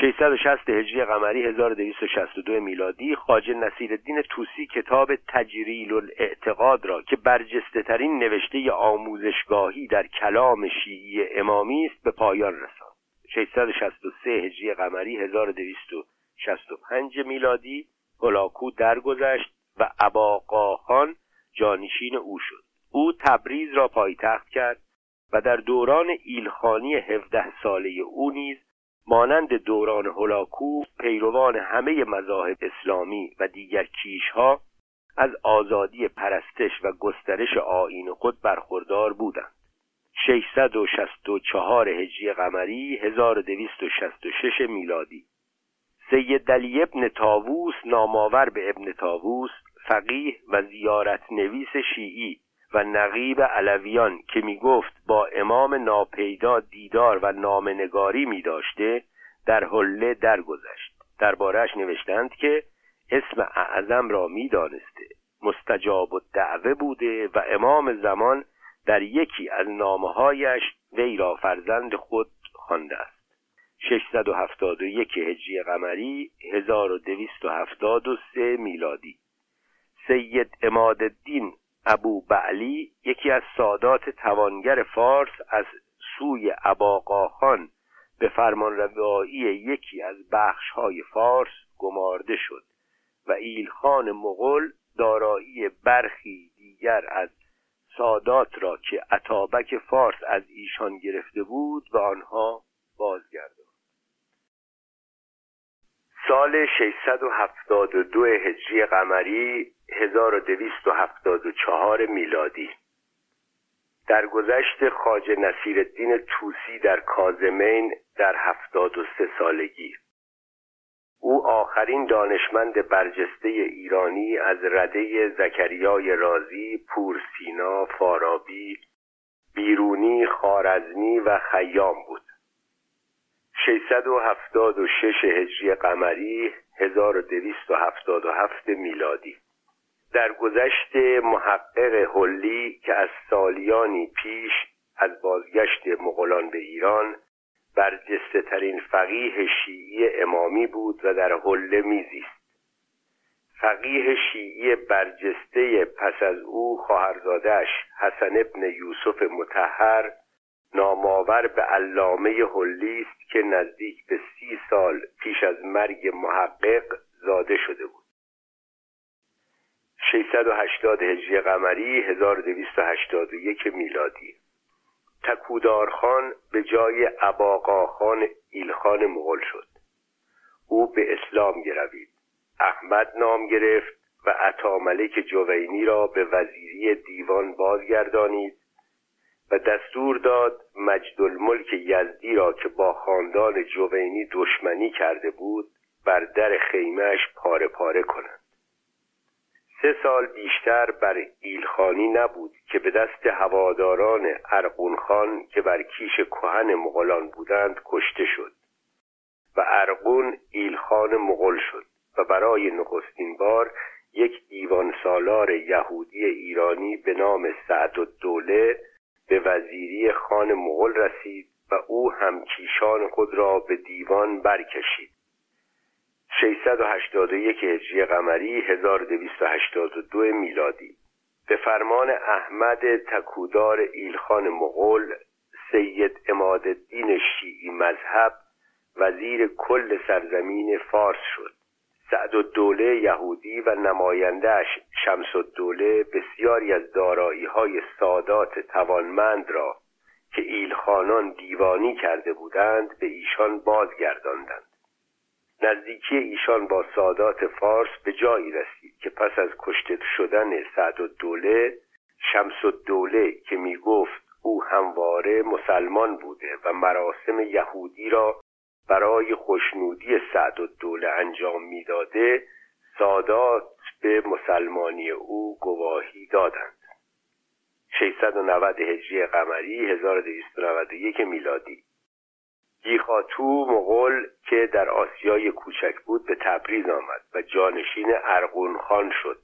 660 هجری قمری 1262 میلادی خاجه نصیرالدین توسی کتاب تجریل الاعتقاد را که برجسته ترین نوشته آموزشگاهی در کلام شیعی امامی است به پایان رساند. 663 هجری قمری 1265 میلادی هلاکو درگذشت و اباقاخان جانشین او شد. او تبریز را پایتخت کرد و در دوران ایلخانی 17 ساله او نیز مانند دوران هلاکو پیروان همه مذاهب اسلامی و دیگر کیشها از آزادی پرستش و گسترش آیین خود برخوردار بودند. 664 هجری قمری 1266 میلادی. سید دلی ابن تاووس نامآور به ابن تاووس فقیه و زیارت نویس شیعی و نقیب علویان که می گفت با امام ناپیدا دیدار و نامنگاری می داشته در حله درگذشت. دربارهش نوشتند که اسم اعظم را می دانسته مستجاب و دعوه بوده و امام زمان در یکی از نامههایش وی را فرزند خود خوانده است. 671 هجری قمری 1273 میلادی. سید اماد الدین ابو بعلی یکی از سادات توانگر فارس از سوی اباقاخان به فرمانروایی یکی از بخشهای فارس گمارده شد و ایلخان مغل دارایی برخی دیگر از سادات را که عطابک فارس از ایشان گرفته بود و آنها بازگرداند. سال 672 هجری قمری 1274 میلادی. در گذشت خاج نصیر الدین توسی در کازمین در هفتاد و سه سالگی. او آخرین دانشمند برجسته ایرانی از رده زکریای رازی، پورسینا، فارابی، بیرونی، خارزمی و خیام بود. 676 هجری قمری 1277 میلادی. در گذشت محقق حلی که از سالیانی پیش از بازگشت مغولان به ایران برجسته ترین فقیه شیعی امامی بود و در حله میزیست فقیه شیعی برجسته پس از او خواهرزادش حسن ابن یوسف متحر نامآور به علامه حلی است که نزدیک به سی سال پیش از مرگ محقق زاده شده بود. 680 هجری قمری 1281 میلادی. تکودارخان به جای عباقاخان ایلخان مغل شد. او به اسلام گروید. احمد نام گرفت و عطاملک جوینی را به وزیری دیوان بازگردانید و دستور داد مجدالملک یزدی را که با خاندان جوینی دشمنی کرده بود بر در خیمهش پاره پاره کنند سه سال بیشتر بر ایلخانی نبود که به دست هواداران ارقون که بر کیش کهن مغلان بودند کشته شد و ارقون ایلخان مغل شد و برای نخستین بار یک دیوان سالار یهودی ایرانی به نام سعد الدوله به وزیری خان مغل رسید و او همکیشان خود را به دیوان برکشید. 681 هجری قمری 1282 میلادی. به فرمان احمد تکودار ایلخان مغول سید اماد الدین شیعی مذهب وزیر کل سرزمین فارس شد. سعد الدوله یهودی و نمایندهش شمس الدوله بسیاری از دارایی های سادات توانمند را که ایلخانان دیوانی کرده بودند به ایشان بازگرداندند. نزدیکی ایشان با سادات فارس به جایی رسید که پس از کشته شدن سعد الدوله شمس الدوله که می گفت او همواره مسلمان بوده و مراسم یهودی را برای خوشنودی سعد الدوله انجام می‌داده سادات به مسلمانی او گواهی دادند. 690 هجری قمری 1291 میلادی. گیخاتو مغول که در آسیای کوچک بود به تبریز آمد و جانشین ارغون خان شد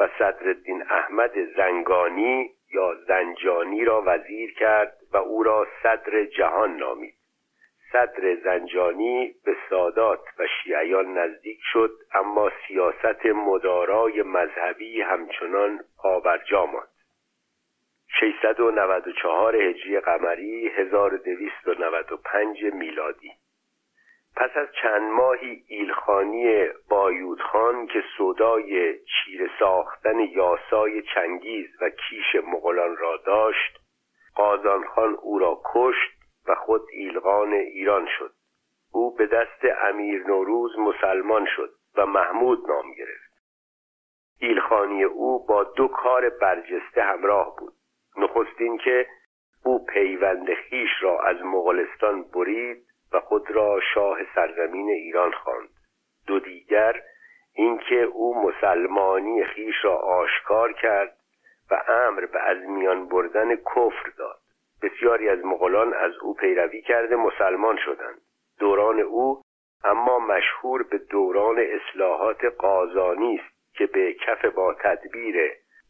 و صدرالدین احمد زنگانی یا زنجانی را وزیر کرد و او را صدر جهان نامید. صدر زنجانی به سادات و شیعیان نزدیک شد اما سیاست مدارای مذهبی همچنان پابرجا ماند. 694 هجری قمری 1295 میلادی. پس از چند ماهی ایلخانی بایودخان که صدای چیره ساختن یاسای چنگیز و کیش مغولان را داشت قازانخان او را کشت و خود ایلغان ایران شد. او به دست امیر نوروز مسلمان شد و محمود نام گرفت. ایلخانی او با دو کار برجسته همراه بود. نخستین که او پیوند خیش را از مغولستان برید و خود را شاه سرزمین ایران خواند. دو دیگر اینکه او مسلمانی خیش را آشکار کرد و امر به از میان بردن کفر داد. بسیاری از مغولان از او پیروی کرده مسلمان شدند. دوران او اما مشهور به دوران اصلاحات قازانی است که به کف با تدبیر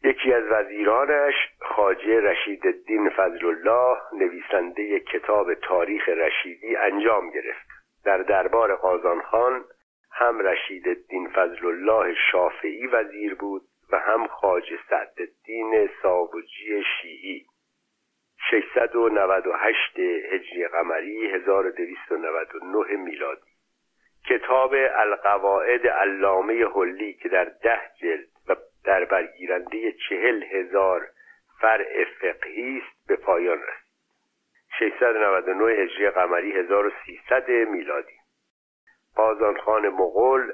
یکی از وزیرانش خاجه رشید الدین فضل الله نویسنده کتاب تاریخ رشیدی انجام گرفت. در دربار قازانخان هم رشید الدین فضل الله شافعی وزیر بود و هم خاجه سعدالدین ساوجی شیعی. 698 هجری قمری 1299 میلادی. کتاب القواعد علامه حلی که در ده جلد در برگیرنده چهل هزار فرع فقهی است به پایان رسید. 699 هجری قمری 1300 میلادی. قازانخان مغول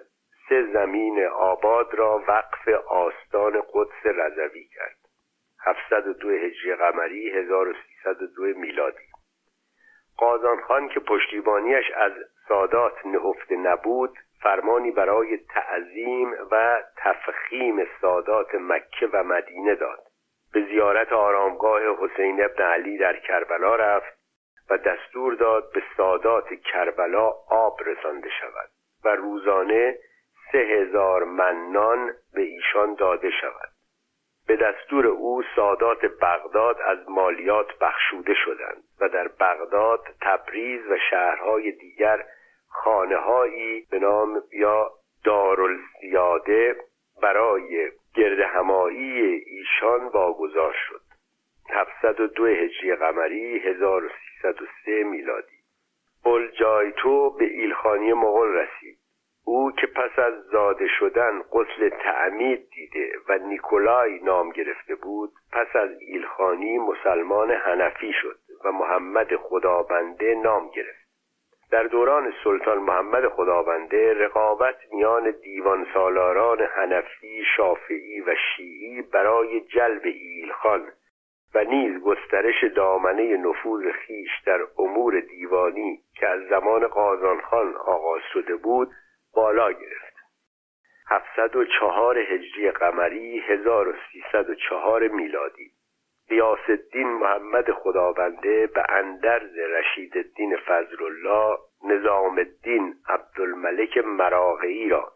سه زمین آباد را وقف آستان قدس رضوی کرد. 702 هجری قمری 1302 میلادی. قازان خان که پشتیبانیش از سادات نهفته نبود فرمانی برای تعظیم و تفخیم سادات مکه و مدینه داد. به زیارت آرامگاه حسین ابن علی در کربلا رفت و دستور داد به سادات کربلا آب رسانده شود و روزانه سه هزار منان به ایشان داده شود. به دستور او سادات بغداد از مالیات بخشوده شدند و در بغداد تبریز و شهرهای دیگر خانههایی به نام یا دارالزیاده برای گرد همایی ایشان واگذار شد. 702 هجری قمری 1303 میلادی. اولجایتو به ایلخانی مغول رسید. او که پس از زاده شدن قسل تعمید دیده و نیکولای نام گرفته بود پس از ایلخانی مسلمان هنفی شد و محمد خدابنده نام گرفت. در دوران سلطان محمد خدابنده رقابت میان دیوان سالاران هنفی، شافعی و شیعی برای جلب ایلخان و نیز گسترش دامنه نفوذ خیش در امور دیوانی که از زمان قازانخان آغاز شده بود بالا گرفت. 704 هجری قمری 1304 میلادی قیاس الدین محمد خدابنده به اندرز رشید الدین فضل الله نظام الدین عبدالملک مراغعی را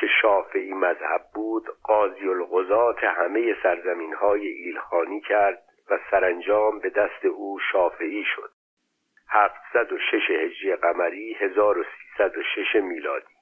که شافعی مذهب بود قاضی القضات همه سرزمین های ایلخانی کرد و سرانجام به دست او شافعی شد. 706 هجری قمری 1306 میلادی.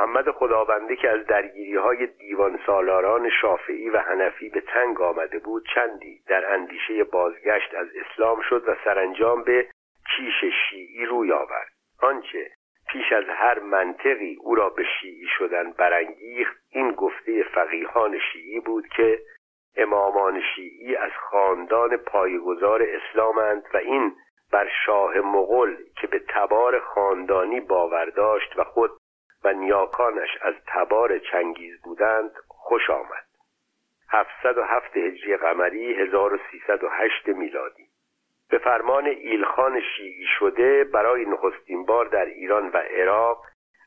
محمد خداونده که از درگیری های دیوان سالاران شافعی و هنفی به تنگ آمده بود چندی در اندیشه بازگشت از اسلام شد و سرانجام به کیش شیعی روی آورد. آنچه پیش از هر منطقی او را به شیعی شدن برانگیخت این گفته فقیهان شیعی بود که امامان شیعی از خاندان پایگزار اسلامند و این بر شاه مغل که به تبار خاندانی باور داشت و خود و نیاکانش از تبار چنگیز بودند خوش آمد. 707 هجری قمری 1308 میلادی. به فرمان ایلخان شیعی شده برای نخستین بار در ایران و عراق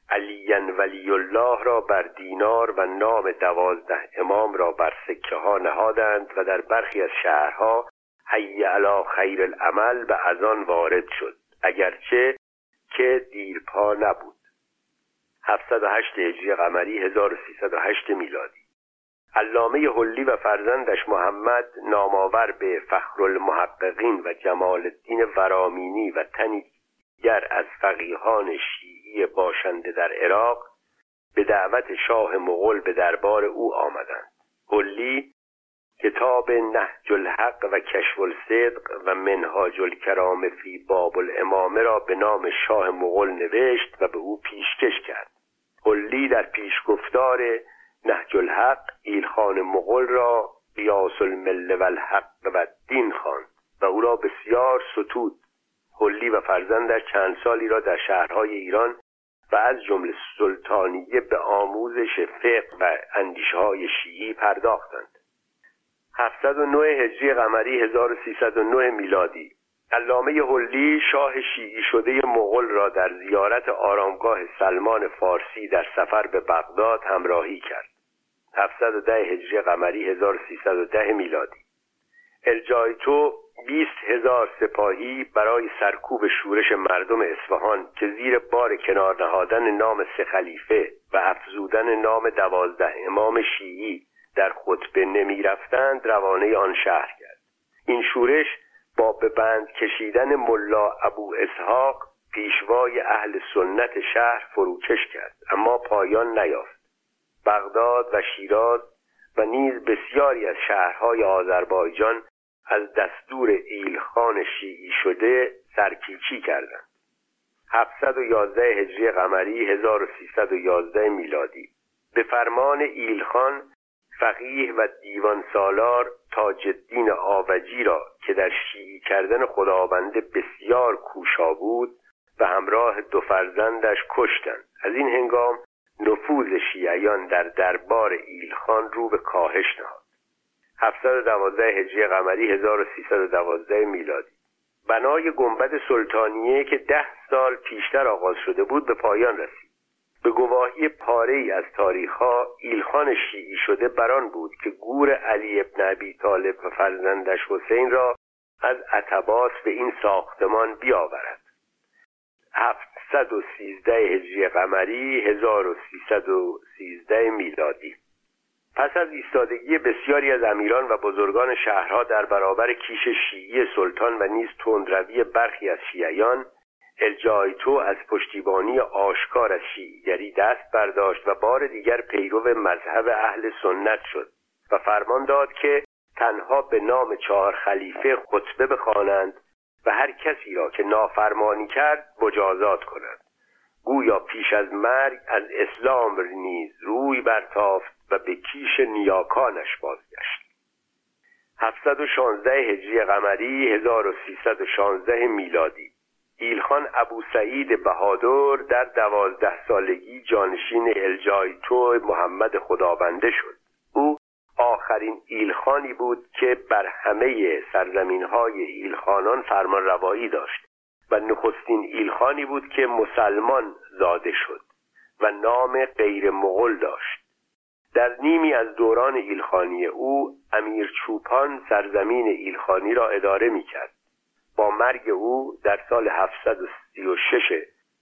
علی ولی الله را بر دینار و نام دوازده امام را بر سکه ها نهادند و در برخی از شهرها حی علا خیر العمل به از آن وارد شد. اگرچه که دیرپا نبود. 708 هجری قمری 1308 میلادی. علامه حلی و فرزندش محمد نامآور به فخر المحققین و جمال الدین ورامینی و تنی دیگر از فقیهان شیعی باشنده در عراق به دعوت شاه مغول به دربار او آمدند. حلی کتاب نهج الحق و کشف الصدق و منهاج الکرام فی باب الامامه را به نام شاه مغول نوشت و به او پیشکش کرد. حلی در پیشگفتار نهج الحق ایلخان مغل را قیاس المله و الحق و دین خواند و او را بسیار ستود. حلی و فرزندش چند سالی را در شهرهای ایران و از جمله سلطانیه به آموزش فقه و اندیشه های شیعی پرداختند. 709 هجری قمری 1309 میلادی علامه حلی شاه شیعی شده مغل را در زیارت آرامگاه سلمان فارسی در سفر به بغداد همراهی کرد. 710 هجری قمری 1310 میلادی. الجایتو 20 هزار سپاهی برای سرکوب شورش مردم اصفهان که زیر بار کنار نهادن نام سه خلیفه و افزودن نام دوازده امام شیعی در خطبه نمی رفتند روانه آن شهر کرد. این شورش با به بند کشیدن ملا ابو اسحاق پیشوای اهل سنت شهر فروکش کرد اما پایان نیافت. بغداد و شیراز و نیز بسیاری از شهرهای آذربایجان از دستور ایلخان شیعی شده سرکیچی کردند. 711 هجری قمری 1311 میلادی. به فرمان ایلخان فقیه و دیوان سالار تاج الدین آوجی را که در شیعی کردن خداونده بسیار کوشا بود و همراه دو فرزندش کشتند. از این هنگام نفوذ شیعیان در دربار ایلخان رو به کاهش نهاد. 712 هجری قمری 1312 میلادی. بنای گنبد سلطانیه که ده سال پیشتر آغاز شده بود به پایان رسید. به گواهی پاره ای از تاریخها ایلخان شیعی شده بران بود که گور علی ابن ابی طالب و فرزندش حسین را از عتباس به این ساختمان بیاورد. 713 هجری قمری 1313 میلادی. پس از ایستادگی بسیاری از امیران و بزرگان شهرها در برابر کیش شیعی سلطان و نیز تندروی برخی از شیعیان الجایتو از پشتیبانی آشکار از شیعیگری دست برداشت و بار دیگر پیرو مذهب اهل سنت شد و فرمان داد که تنها به نام چهار خلیفه خطبه بخوانند و هر کسی را که نافرمانی کرد مجازات کنند. گویا پیش از مرگ از اسلام نیز روی برتافت و به کیش نیاکانش بازگشت. 716 هجری قمری 1316 میلادی ایلخان ابو سعید بهادر در دوازده سالگی جانشین الجایتو محمد خدابنده شد. او آخرین ایلخانی بود که بر همه سرزمین های ایلخانان فرمان روایی داشت و نخستین ایلخانی بود که مسلمان زاده شد و نام غیر مغل داشت. در نیمی از دوران ایلخانی او امیر چوپان سرزمین ایلخانی را اداره می کرد با مرگ او در سال 736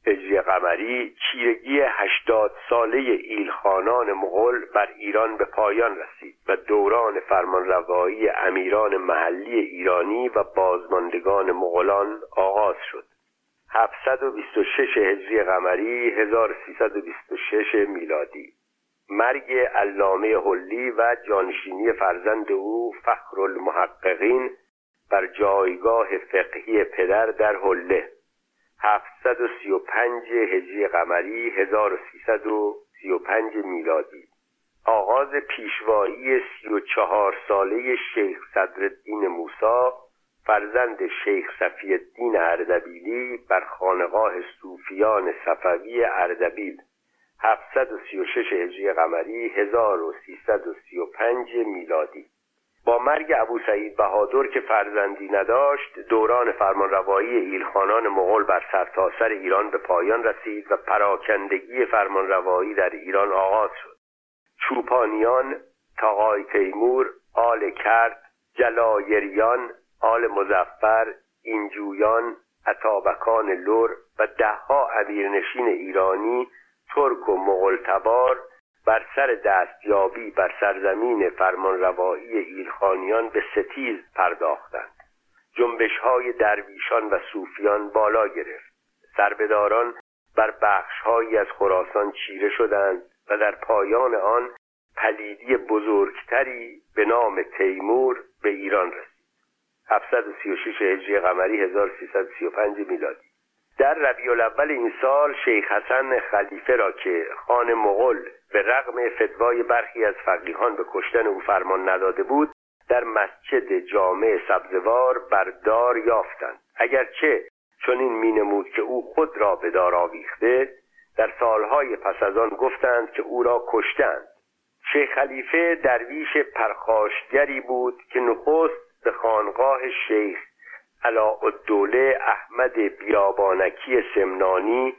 هجری قمری چیرگی هشتاد ساله ایلخانان مغل بر ایران به پایان رسید و دوران فرمانروایی امیران محلی ایرانی و بازماندگان مغولان آغاز شد. 726 هجری قمری 1326 میلادی. مرگ علامه حلی و جانشینی فرزند او فخر المحققین بر جایگاه فقهی پدر در حله. 735 هجری قمری 1335 میلادی. آغاز پیشوایی 34 ساله شیخ صدرالدین موسی فرزند شیخ صفی الدین اردبیلی بر خانقاه صوفیان صفوی اردبیل. 736 هجری قمری 1335 میلادی. با مرگ ابو سعید بهادر که فرزندی نداشت دوران فرمانروایی ایلخانان مغول بر سرتاسر سر ایران به پایان رسید و پراکندگی فرمانروایی در ایران آغاز شد. چوپانیان تاقای تیمور آل کرد جلایریان آل مزفر اینجویان عطابکان لور و دهها امیرنشین ایرانی ترک و مغل تبار بر سر دستیابی بر سرزمین فرمانروایی ایلخانیان به ستیز پرداختند. جنبش های درویشان و صوفیان بالا گرفت. سربداران بر بخشهایی از خراسان چیره شدند و در پایان آن پلیدی بزرگتری به نام تیمور به ایران رسید. 736 هجری قمری 1335 میلادی. در ربیع الاول این سال شیخ حسن خلیفه را که خان مغل به رغم فتوای برخی از فقیهان به کشتن او فرمان نداده بود در مسجد جامع سبزوار بر دار یافتند. اگرچه چنین مینمود که او خود را به دار آویخته در سالهای پس از آن گفتند که او را کشتند. شیخ خلیفه درویش پرخاشگری بود که نخست به خانقاه شیخ علاءالدوله احمد بیابانکی سمنانی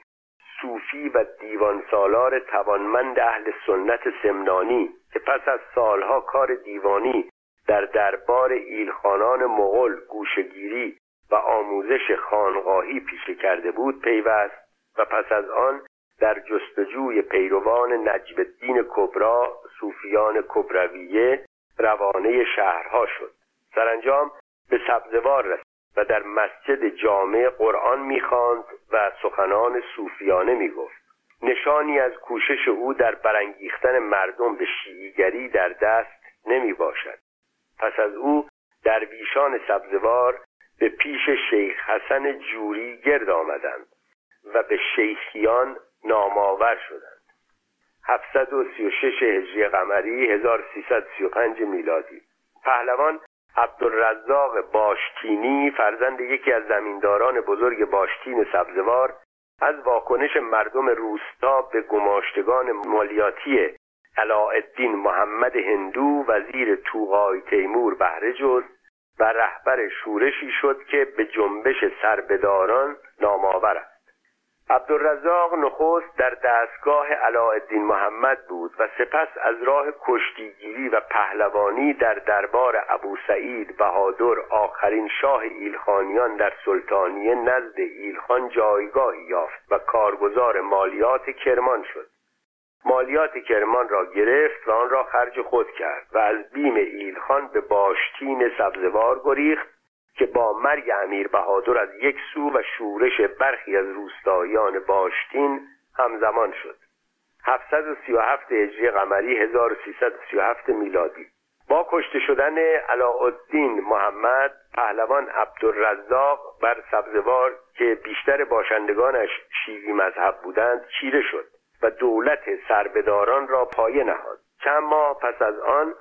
صوفی و دیوان سالار توانمند اهل سنت سمنانی که پس از سالها کار دیوانی در دربار ایلخانان مغل گوشگیری و آموزش خانقاهی پیشه کرده بود پیوست و پس از آن در جستجوی پیروان نجب الدین کبرا صوفیان کبرویه روانه شهرها شد. سرانجام به سبزوار رسید. و در مسجد جامع قرآن می‌خواند و سخنان صوفیانه می‌گفت. نشانی از کوشش او در برانگیختن مردم به شیعیگری در دست نمی باشد پس از او درویشان سبزوار به پیش شیخ حسن جوری گرد آمدند و به شیخیان نامآور شدند. 736 هجری قمری 1335 میلادی. پهلوان عبدالرزاق باشتینی فرزند یکی از زمینداران بزرگ باشتین سبزوار از واکنش مردم روستا به گماشتگان مالیاتی علاءالدین محمد هندو وزیر توغای تیمور بهره جز و رهبر شورشی شد که به جنبش سربداران نامآور است عبدالرزاق نخست در دستگاه علاءالدین محمد بود و سپس از راه کشتیگیری و پهلوانی در دربار ابو سعید بهادر آخرین شاه ایلخانیان در سلطانیه نزد ایلخان جایگاهی یافت و کارگزار مالیات کرمان شد. مالیات کرمان را گرفت و آن را خرج خود کرد و از بیم ایلخان به باشتین سبزوار گریخت که با مرگ امیر بهادر از یک سو و شورش برخی از روستاییان باشتین همزمان شد. 737 هجری قمری 1337 میلادی. با کشته شدن علاءالدین محمد پهلوان عبدالرزاق بر سبزوار که بیشتر باشندگانش شیعی مذهب بودند چیره شد و دولت سربداران را پایه نهاد. چند ماه پس از آن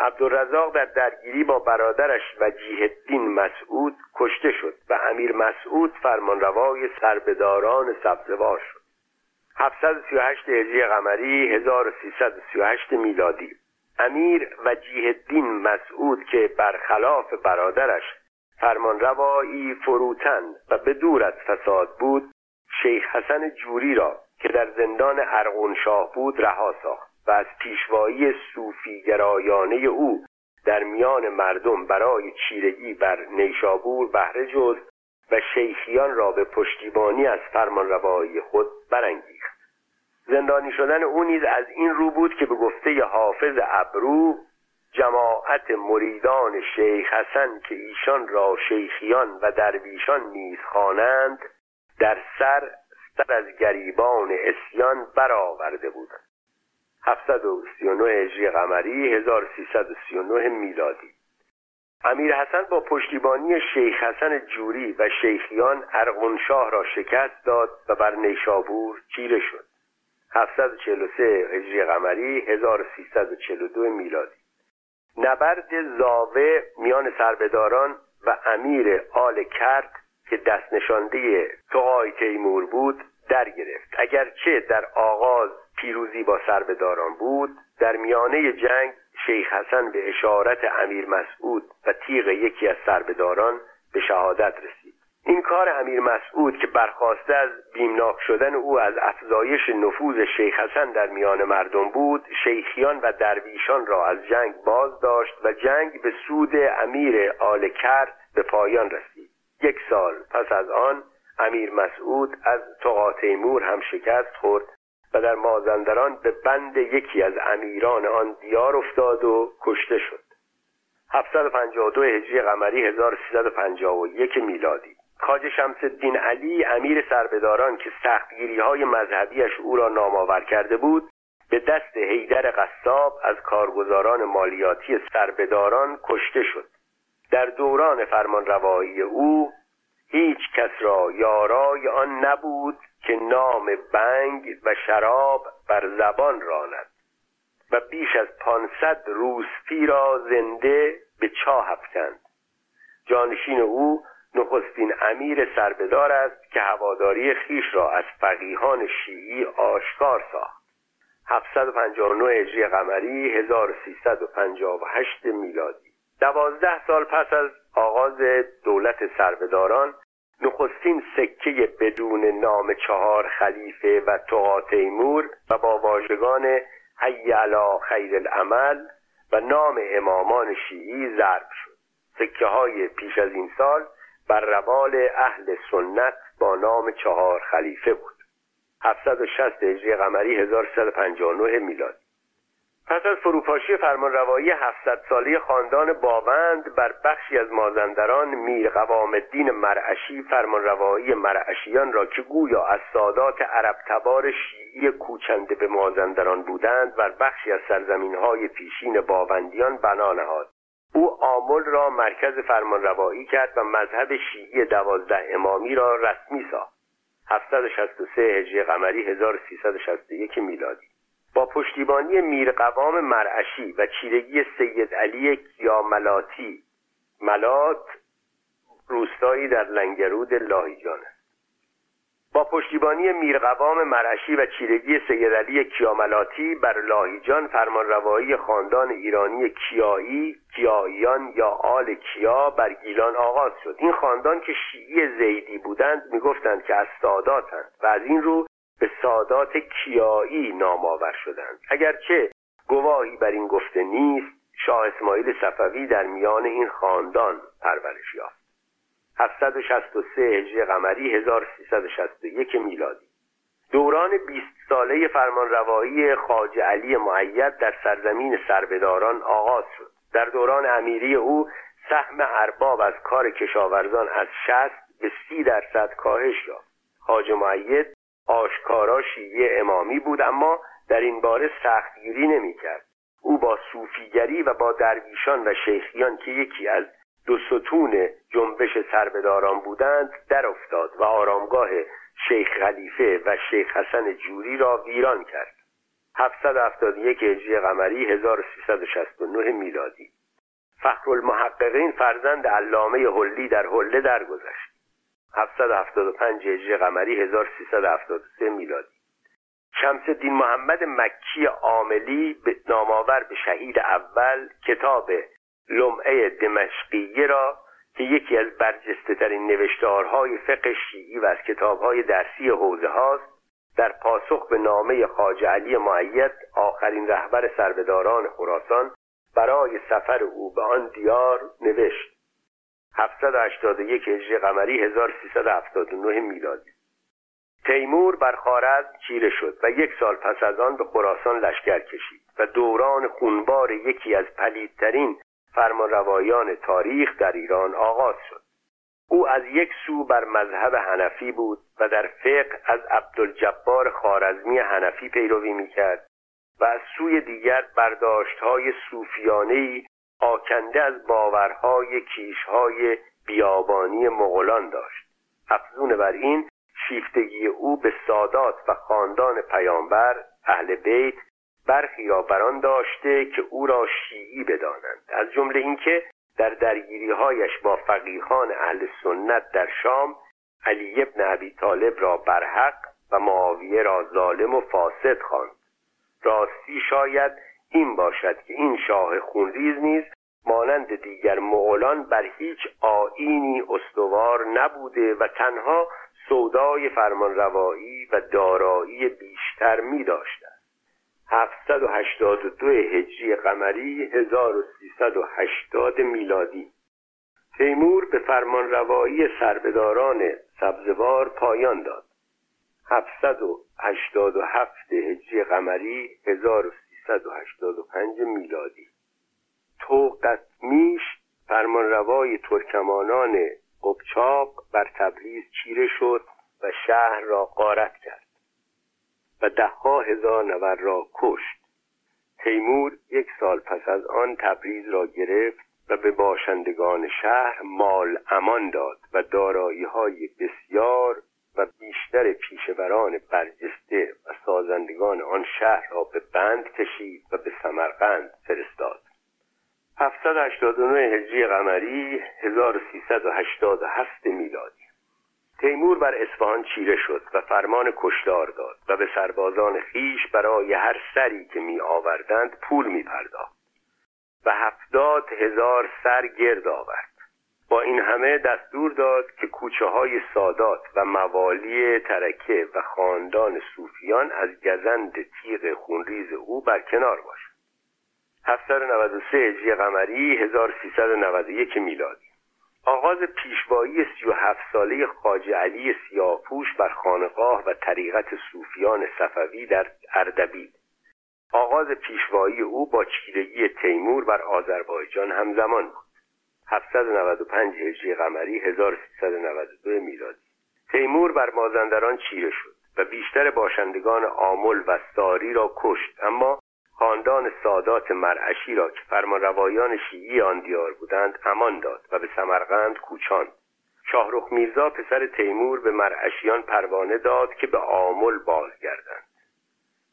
عبدالرزاق در درگیری با برادرش وجیه الدین مسعود کشته شد و امیر مسعود فرمانروای سربداران سبزوار شد. 738 هجری قمری 1338 میلادی. امیر وجیه الدین مسعود که برخلاف برادرش فرمانروایی فروتن و به دور از فساد بود شیخ حسن جوری را که در زندان ارغون شاه بود رها ساخت. و از پیشوایی صوفی گرایانه او در میان مردم برای چیرگی بر نیشابور بهره جز و شیخیان را به پشتیبانی از فرمانروایی خود برانگیخت. زندانی شدن او نیز از این رو بود که به گفته حافظ ابرو جماعت مریدان شیخ حسن که ایشان را شیخیان و درویشان نیز خوانند در سر سر از گریبان اسیان برآورده بودند. 739 هجری قمری 1339 میلادی. امیر حسن با پشتیبانی شیخ حسن جوری و شیخیان ارغنشاه را شکست داد و بر نیشابور چیره شد. 743 هجری قمری 1342 میلادی. نبرد زاوه میان سربداران و امیر آل کرد که دست نشانده توهای تیمور بود در گرفت. اگرچه در آغاز پیروزی با سربداران بود در میانه جنگ شیخ حسن به اشارت امیر مسعود و تیغ یکی از سربداران به شهادت رسید. این کار امیر مسعود که برخواسته از بیمناک شدن او از افزایش نفوذ شیخ حسن در میان مردم بود شیخیان و درویشان را از جنگ باز داشت و جنگ به سود امیر آل کرد به پایان رسید. یک سال پس از آن امیر مسعود از تقاتیمور هم شکست خورد و در مازندران به بند یکی از امیران آن دیار افتاد و کشته شد. 752 هجری قمری 1351 میلادی. خاج شمس الدین علی امیر سربداران که سختگیری های مذهبیش او را نامآور کرده بود به دست حیدر قصاب از کارگزاران مالیاتی سربداران کشته شد. در دوران فرمانروایی او هیچ کس را یارای آن نبود که نام بنگ و شراب بر زبان راند و بیش از پانصد روسپی را زنده به چاه افکند جانشین او نخستین امیر سربدار است که هواداری خیش را از فقیهان شیعی آشکار ساخت. 759 هجری قمری 1358 میلادی. دوازده سال پس از آغاز دولت سربداران نخستین سکه بدون نام چهار خلیفه و تقا تیمور و با واژگان حی علا خیر العمل و نام امامان شیعی ضرب شد. سکه های پیش از این سال بر روال اهل سنت با نام چهار خلیفه بود. 760 هجری قمری 1359 میلادی پس از فروپاشی فرمانروایی 700 ساله خاندان باوند بر بخشی از مازندران میر قوام الدین مرعشی فرمانروایی مرعشیان را که گویا از سادات عرب تبار شیعی کوچنده به مازندران بودند بر بخشی از سرزمین های پیشین باوندیان بنا نهاد. او آمل را مرکز فرمانروایی کرد و مذهب شیعی دوازده امامی را رسمی ساخت. 763 هجری قمری 1361 میلادی. با پشتیبانی میرقوام مرعشی و چیرگی سید علی کیاملاتی. ملات روستایی در لنگرود لاهیجان است. با پشتیبانی میرقوام مرعشی و چیرگی سید علی کیاملاتی بر لاهیجان فرمانروایی خاندان ایرانی کیایی کیاییان یا آل کیا بر گیلان آغاز شد. این خاندان که شیعی زیدی بودند می‌گفتند که از ساداتند و از این رو به سادات کیایی نام آور شدند. اگرچه گواهی بر این گفته نیست شاه اسماعیل صفوی در میان این خاندان پرورش یافت. 763 هجری قمری 1361 میلادی. دوران 20 ساله فرمانروایی خاج علی معید در سرزمین سربداران آغاز شد. در دوران امیری او سهم ارباب از کار کشاورزان از 60 به 30 درصد کاهش یافت. خاج معید آشکارا شیعه امامی بود اما در این باره سختگیری نمی‌کرد. او با صوفیگری و با درویشان و شیخیان که یکی از دو ستون جنبش سربداران بودند در افتاد و آرامگاه شیخ خلیفه و شیخ حسن جوری را ویران کرد. 771 هجری قمری 1369 میلادی. فخر المحققین فرزند علامه حلی در حله درگذشت. 775 هجری قمری 1373 میلادی. شمس الدین محمد مکی عاملی به نامآور به شهید اول کتاب لمعه دمشقیه را که یکی از برجسته ترین نوشتارهای فقه شیعی و از کتابهای درسی حوزه هاست در پاسخ به نامه خاج علی معید آخرین رهبر سربداران خراسان برای سفر او به آن دیار نوشت 781 هجری قمری 1379 میلادی. تیمور بر خارزم چیره شد و یک سال پس از آن به خراسان لشکر کشید و دوران خونبار یکی از پلیدترین فرمانروایان تاریخ در ایران آغاز شد. او از یک سو بر مذهب حنفی بود و در فقه از عبدالجبار خارزمی حنفی پیروی می‌کرد و از سوی دیگر برداشتهای صوفیانهای آکنده از باورهای کیشهای بیابانی مغولان داشت. افزون بر این شیفتگی او به سادات و خاندان پیامبر اهل بیت برخی را بران داشته که او را شیعی بدانند. از جمله اینکه در درگیریهایش با فقیهان اهل سنت در شام علی ابن ابی طالب را برحق و معاویه را ظالم و فاسد خواند. راستی شاید این باشد که این شاه خونریز نیز مانند دیگر مغولان بر هیچ آینی استوار نبوده و تنها سودای فرمانروایی و دارایی بیشتر می داشته 782 هجری قمری 1380 میلادی. تیمور به فرمانروایی سربداران سبزوار پایان داد. 787 هجری قمری 1385 میلادی. توقتمیش فرمانروای ترکمانان قبچاق بر تبریز چیره شد و شهر را غارت کرد و دهها هزار نفر را کشت. تیمور یک سال پس از آن تبریز را گرفت و به باشندگان شهر مال امان داد و دارایی های بسیار و بیشتر پیشوران برجسته و سازندگان آن شهر را به بند کشید و به سمرقند فرستاد. 789 هجری قمری 1387 میلادی. تیمور بر اصفهان چیره شد و فرمان کشدار داد و به سربازان خیش برای هر سری که می آوردند پول می پرداخت و هفتاد هزار سر گرد آورد. با این همه دستور داد که کوچه های سادات و موالی ترکه و خاندان صوفیان از گزند تیغ خونریز او برکنار باشد 793 هجری قمری 1391 میلادی. آغاز پیشوایی سی و هفت ساله خاج علی سیاپوش بر خانقاه و طریقت صوفیان صفوی در اردبیل. آغاز پیشوایی او با چیرگی تیمور بر آذربایجان همزمان بود. 795 هجری قمری 1392 میلادی. تیمور بر مازندران چیره شد و بیشتر باشندگان آمل و ساری را کشت اما خاندان سادات مرعشی را که فرمانروایان شیعی آن دیار بودند امان داد و به سمرقند کوچاند. شاهرخ میرزا پسر تیمور به مرعشیان پروانه داد که به آمل بازگردند.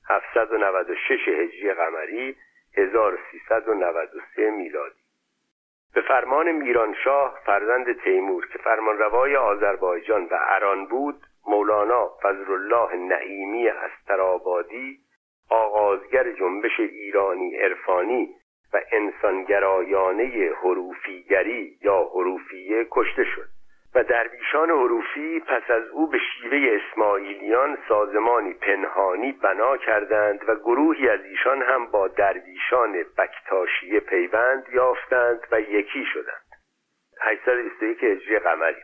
796 هجری قمری 1393 میلادی. به فرمان میرانشاه فرزند تیمور که فرمانروای آذربایجان و اران بود مولانا فضل الله نعیمی استرابادی آغازگر جنبش ایرانی عرفانی و انسانگرایانه حروفیگری یا حروفیه کشته شد. و درویشان حروفی پس از او به شیوه اسماعیلیان سازمانی پنهانی بنا کردند و گروهی از ایشان هم با درویشان بکتاشیه پیوند یافتند و یکی شدند. 821 هجری قمری.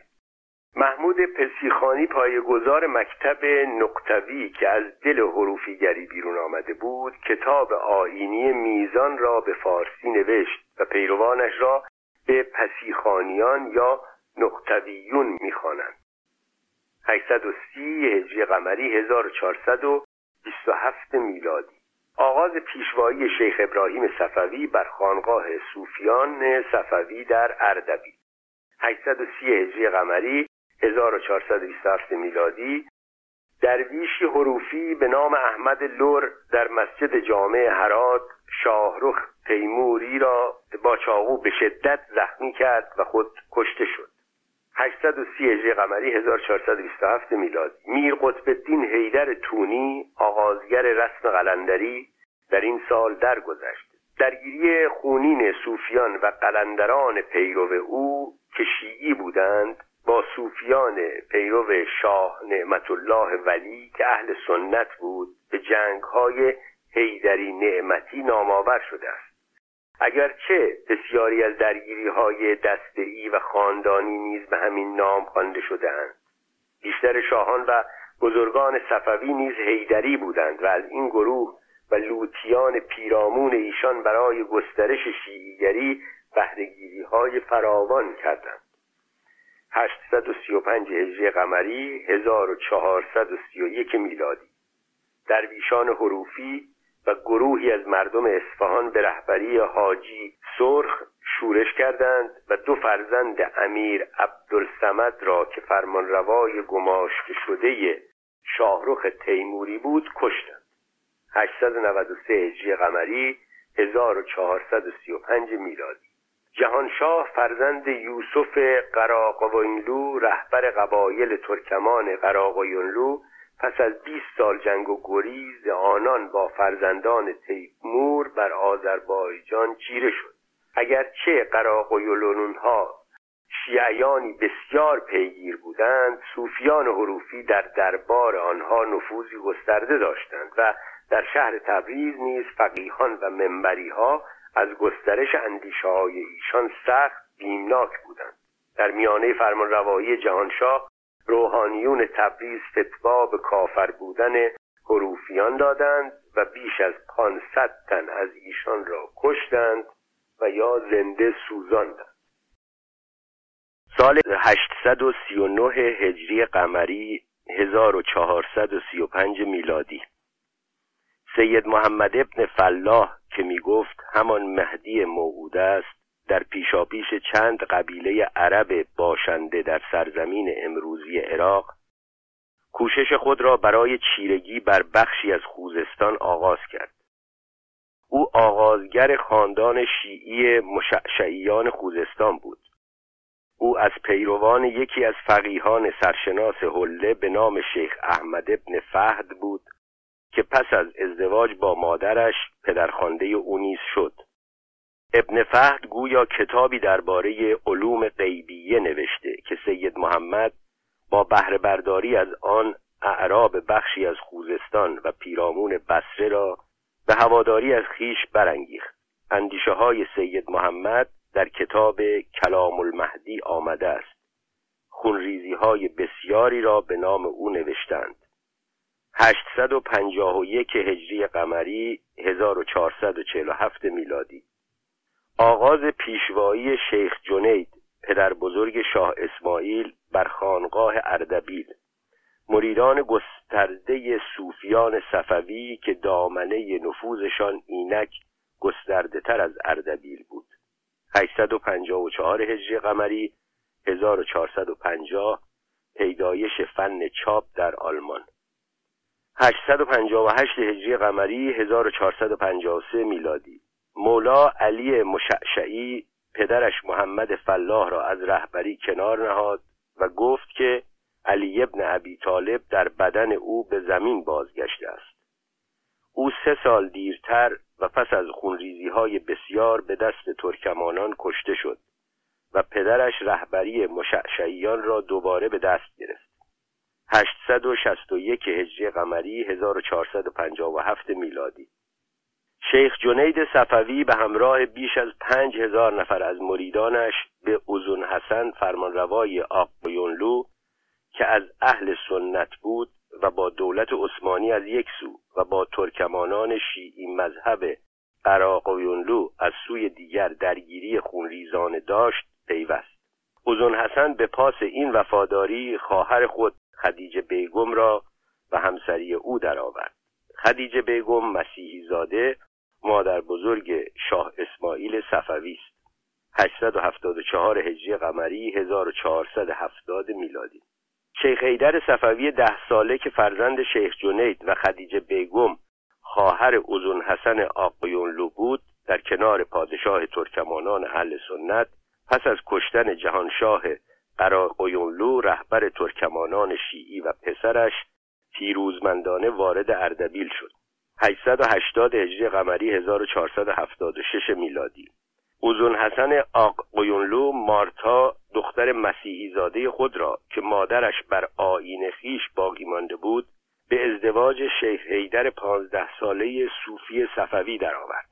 محمود پسیخانی پایگزار مکتب نقطوی که از دل حروفیگری بیرون آمده بود کتاب آینی میزان را به فارسی نوشت و پیروانش را به پسیخانیان یا نقطویون می‌خوانند. 830 هجری قمری 1427 میلادی. آغاز پیشوایی شیخ ابراهیم صفوی بر خانقاه صوفیان صفوی در اردبیل. 830 هجری قمری 1427 میلادی درویشی حروفی به نام احمد لور در مسجد جامع هرات شاهرخ تیموری را با چاقو به شدت زخمی کرد و خود کشته شد. 830 هجری قمری 1427 میلادی میر قطب الدین حیدر تونی آغازگر رسم قلندری در این سال درگذشت. درگیری خونین صوفیان و قلندران پیرو او که شیعی بودند با صوفیان پیرو شاه نعمت الله ولی که اهل سنت بود به جنگ های حیدری نعمتی نامآور شده است. اگرچه بسیاری از درگیری های دسته و خاندانی نیز به همین نام خوانده شدهاند. بیشتر شاهان و بزرگان صفوی نیز حیدری بودند و از این گروه و لوتیان پیرامون ایشان برای گسترش شیعیگری بهرهگیری های فراوان کردند. 835 هجری قمری 1431 میلادی. درویشان حروفی و گروهی از مردم اصفهان به رهبری حاجی سرخ شورش کردند و دو فرزند امیر عبدالسمد را که فرمانروای گماشته شده شاهرخ تیموری بود کشتند. 893 هجری قمری 1435 میلادی. جهانشاه فرزند یوسف قراقوینلو رهبر قبایل ترکمان قراقوینلو پس از 20 سال جنگ و گریز آنان با فرزندان تیمور بر آذربایجان چیره شد. اگرچه ها شیعیانی بسیار پیگیر بودند صوفیان حروفی در دربار آنها نفوذی گسترده داشتند و در شهر تبریز نیز فقیهان و منبری ها از گسترش اندیشه های ایشان سخت بیمناک بودند. در میانه فرمان روایی جهانشاه روحانیون تبریز فتوا به کافر بودن حروفیان دادند و بیش از 500 تن از ایشان را کشتند و یا زنده سوزاندند. سال 839 هجری قمری 1435 میلادی. سید محمد ابن فلاح که می گفت همان مهدی موعود است در پیشاپیش چند قبیله عرب باشنده در سرزمین امروزی عراق کوشش خود را برای چیرگی بر بخشی از خوزستان آغاز کرد. او آغازگر خاندان شیعی مشعشعیان خوزستان بود. او از پیروان یکی از فقیهان سرشناس حله به نام شیخ احمد ابن فهد بود که پس از ازدواج با مادرش پدرخوانده او نیز شد. ابن فهد گویا کتابی درباره علوم غیبیه نوشته که سید محمد با بهره برداری از آن اعراب بخشی از خوزستان و پیرامون بسره را به هواداری از خیش برانگیخت. اندیشه های سید محمد در کتاب کلام المهدی آمده است. خونریزی های بسیاری را به نام او نوشتند. 851 هجری قمری 1447 میلادی. آغاز پیشوایی شیخ جنید پدر بزرگ شاه اسماعیل بر خانقاه اردبیل. مریدان گسترده صوفیان صفوی که دامنه نفوذشان اینک گسترده تر از اردبیل بود. 854 هجری قمری 1450 پیدایش فن چاپ در آلمان. 858 هجری قمری 1453 میلادی. مولا علی مشعشعی پدرش محمد فلاح را از رهبری کنار نهاد و گفت که علی ابن ابی طالب در بدن او به زمین بازگشته است. او سه سال دیرتر و پس از خونریزی های بسیار به دست ترکمانان کشته شد و پدرش رهبری مشعشعیان را دوباره به دست گرفت. 861 هجری قمری 1457 میلادی. شیخ جنید صفوی به همراه بیش از پنج هزار نفر از مریدانش به اوزون حسن فرمانروای آقایونلو که از اهل سنت بود و با دولت عثمانی از یک سو و با ترکمانان شیعی مذهب قراقویونلو از سوی دیگر درگیری خونریزان داشت پیوست. اوزون حسن به پاس این وفاداری خواهر خود خدیجه بیگم را و همسری او درآورد. خدیجه بیگم مسیحی زاده مادر بزرگ شاه اسماعیل صفوی است. 874 هجری قمری 1470 میلادی. شیخ ایدر صفوی ده ساله که فرزند شیخ جنید و خدیجه بیگم خواهر اوزون حسن آقیونلو بود در کنار پادشاه ترکمانان اهل سنت پس از کشتن جهانشاه قراقیونلو رهبر ترکمانان شیعی و پسرش پیروزمندانه وارد اردبیل شد. 880 هجری قمری 1476 میلادی. اوزون حسن آق قیونلو مارتا دختر مسیحی زاده خود را که مادرش بر آین خیش باقی مانده بود به ازدواج شیخ حیدر پانزده ساله صوفی صفوی درآورد.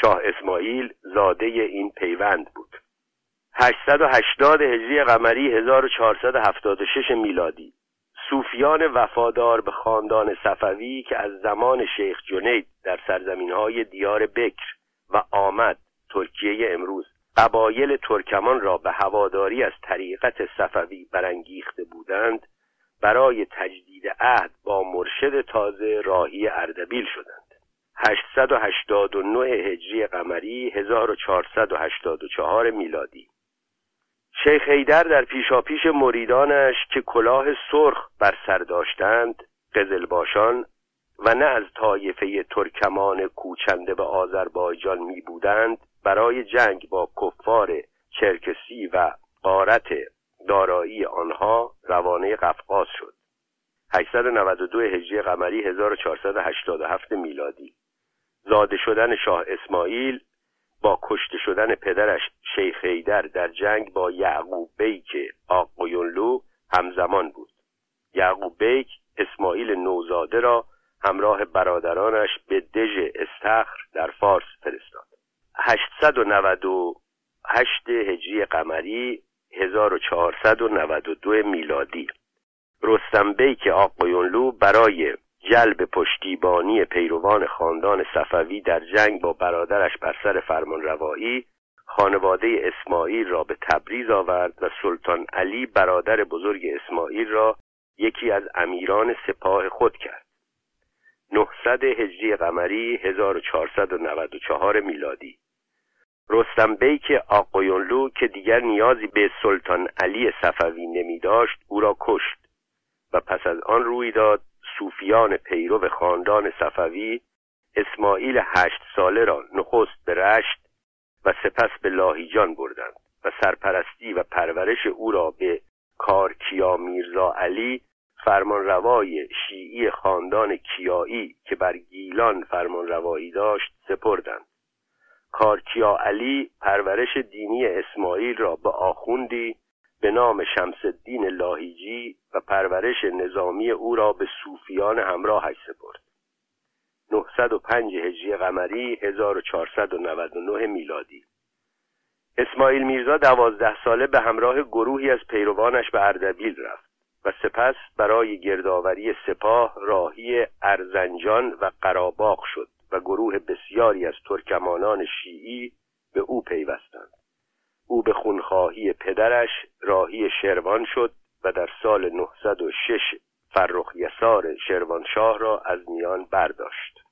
شاه اسماعیل زاده این پیوند بود. 880 هجری قمری 1476 میلادی. صوفیان وفادار به خاندان صفوی که از زمان شیخ جنید در سرزمین های دیار بکر و آمد ترکیه امروز قبایل ترکمان را به هواداری از طریقت صفوی برانگیخته بودند برای تجدید عهد با مرشد تازه راهی اردبیل شدند. 889 هجری قمری 1484 میلادی. شیخ حیدر در پیشاپیش مریدانش که کلاه سرخ بر سر داشتند قزلباشان و نه از طایفه ترکمان کوچنده به آذربایجان می بودند برای جنگ با کفار چرکسی و قارت دارایی آنها روانه قفقاز شد. 892 هجری قمری 1487 میلادی. زاده شدن شاه اسماعیل با کشته شدن پدرش شیخ ایدر در جنگ با یعقوب بیک آقویونلو همزمان بود. یعقوب بیک اسماعیل نوزاده را همراه برادرانش به دژ استخر در فارس فرستاد. 898 هجری قمری 1492 میلادی. رستم بیک آقایونلو برای جلب پشتیبانی پیروان خاندان صفوی در جنگ با برادرش بر سر فرمانروایی خانواده اسماعیل را به تبریز آورد و سلطان علی برادر بزرگ اسماعیل را یکی از امیران سپاه خود کرد. 900 هجری قمری 1494 میلادی. رستم بیک آقایونلو که دیگر نیازی به سلطان علی صفوی نمی داشت او را کشت و پس از آن روی داد صوفیان پیرو خاندان صفوی اسماعیل هشت ساله را نخست به رشت و سپس به لاهیجان بردند و سرپرستی و پرورش او را به کارکیا میرزا علی فرمانروای شیعی خاندان کیایی که بر گیلان فرمانروایی داشت سپردند. کارکیا علی پرورش دینی اسماعیل را به آخوندی به نام شمس الدین لاهیجی و پرورش نظامی او را به صوفیان همراهش سپرد. 905 هجری قمری 1499 میلادی. اسماعیل میرزا دوازده ساله به همراه گروهی از پیروانش به اردبیل رفت و سپس برای گردآوری سپاه راهی ارزنجان و قراباق شد و گروه بسیاری از ترکمانان شیعی به او پیوستند. او به خونخواهی پدرش راهی شروان شد و در سال 906 فرخ یسار شروانشاه را از میان برداشت.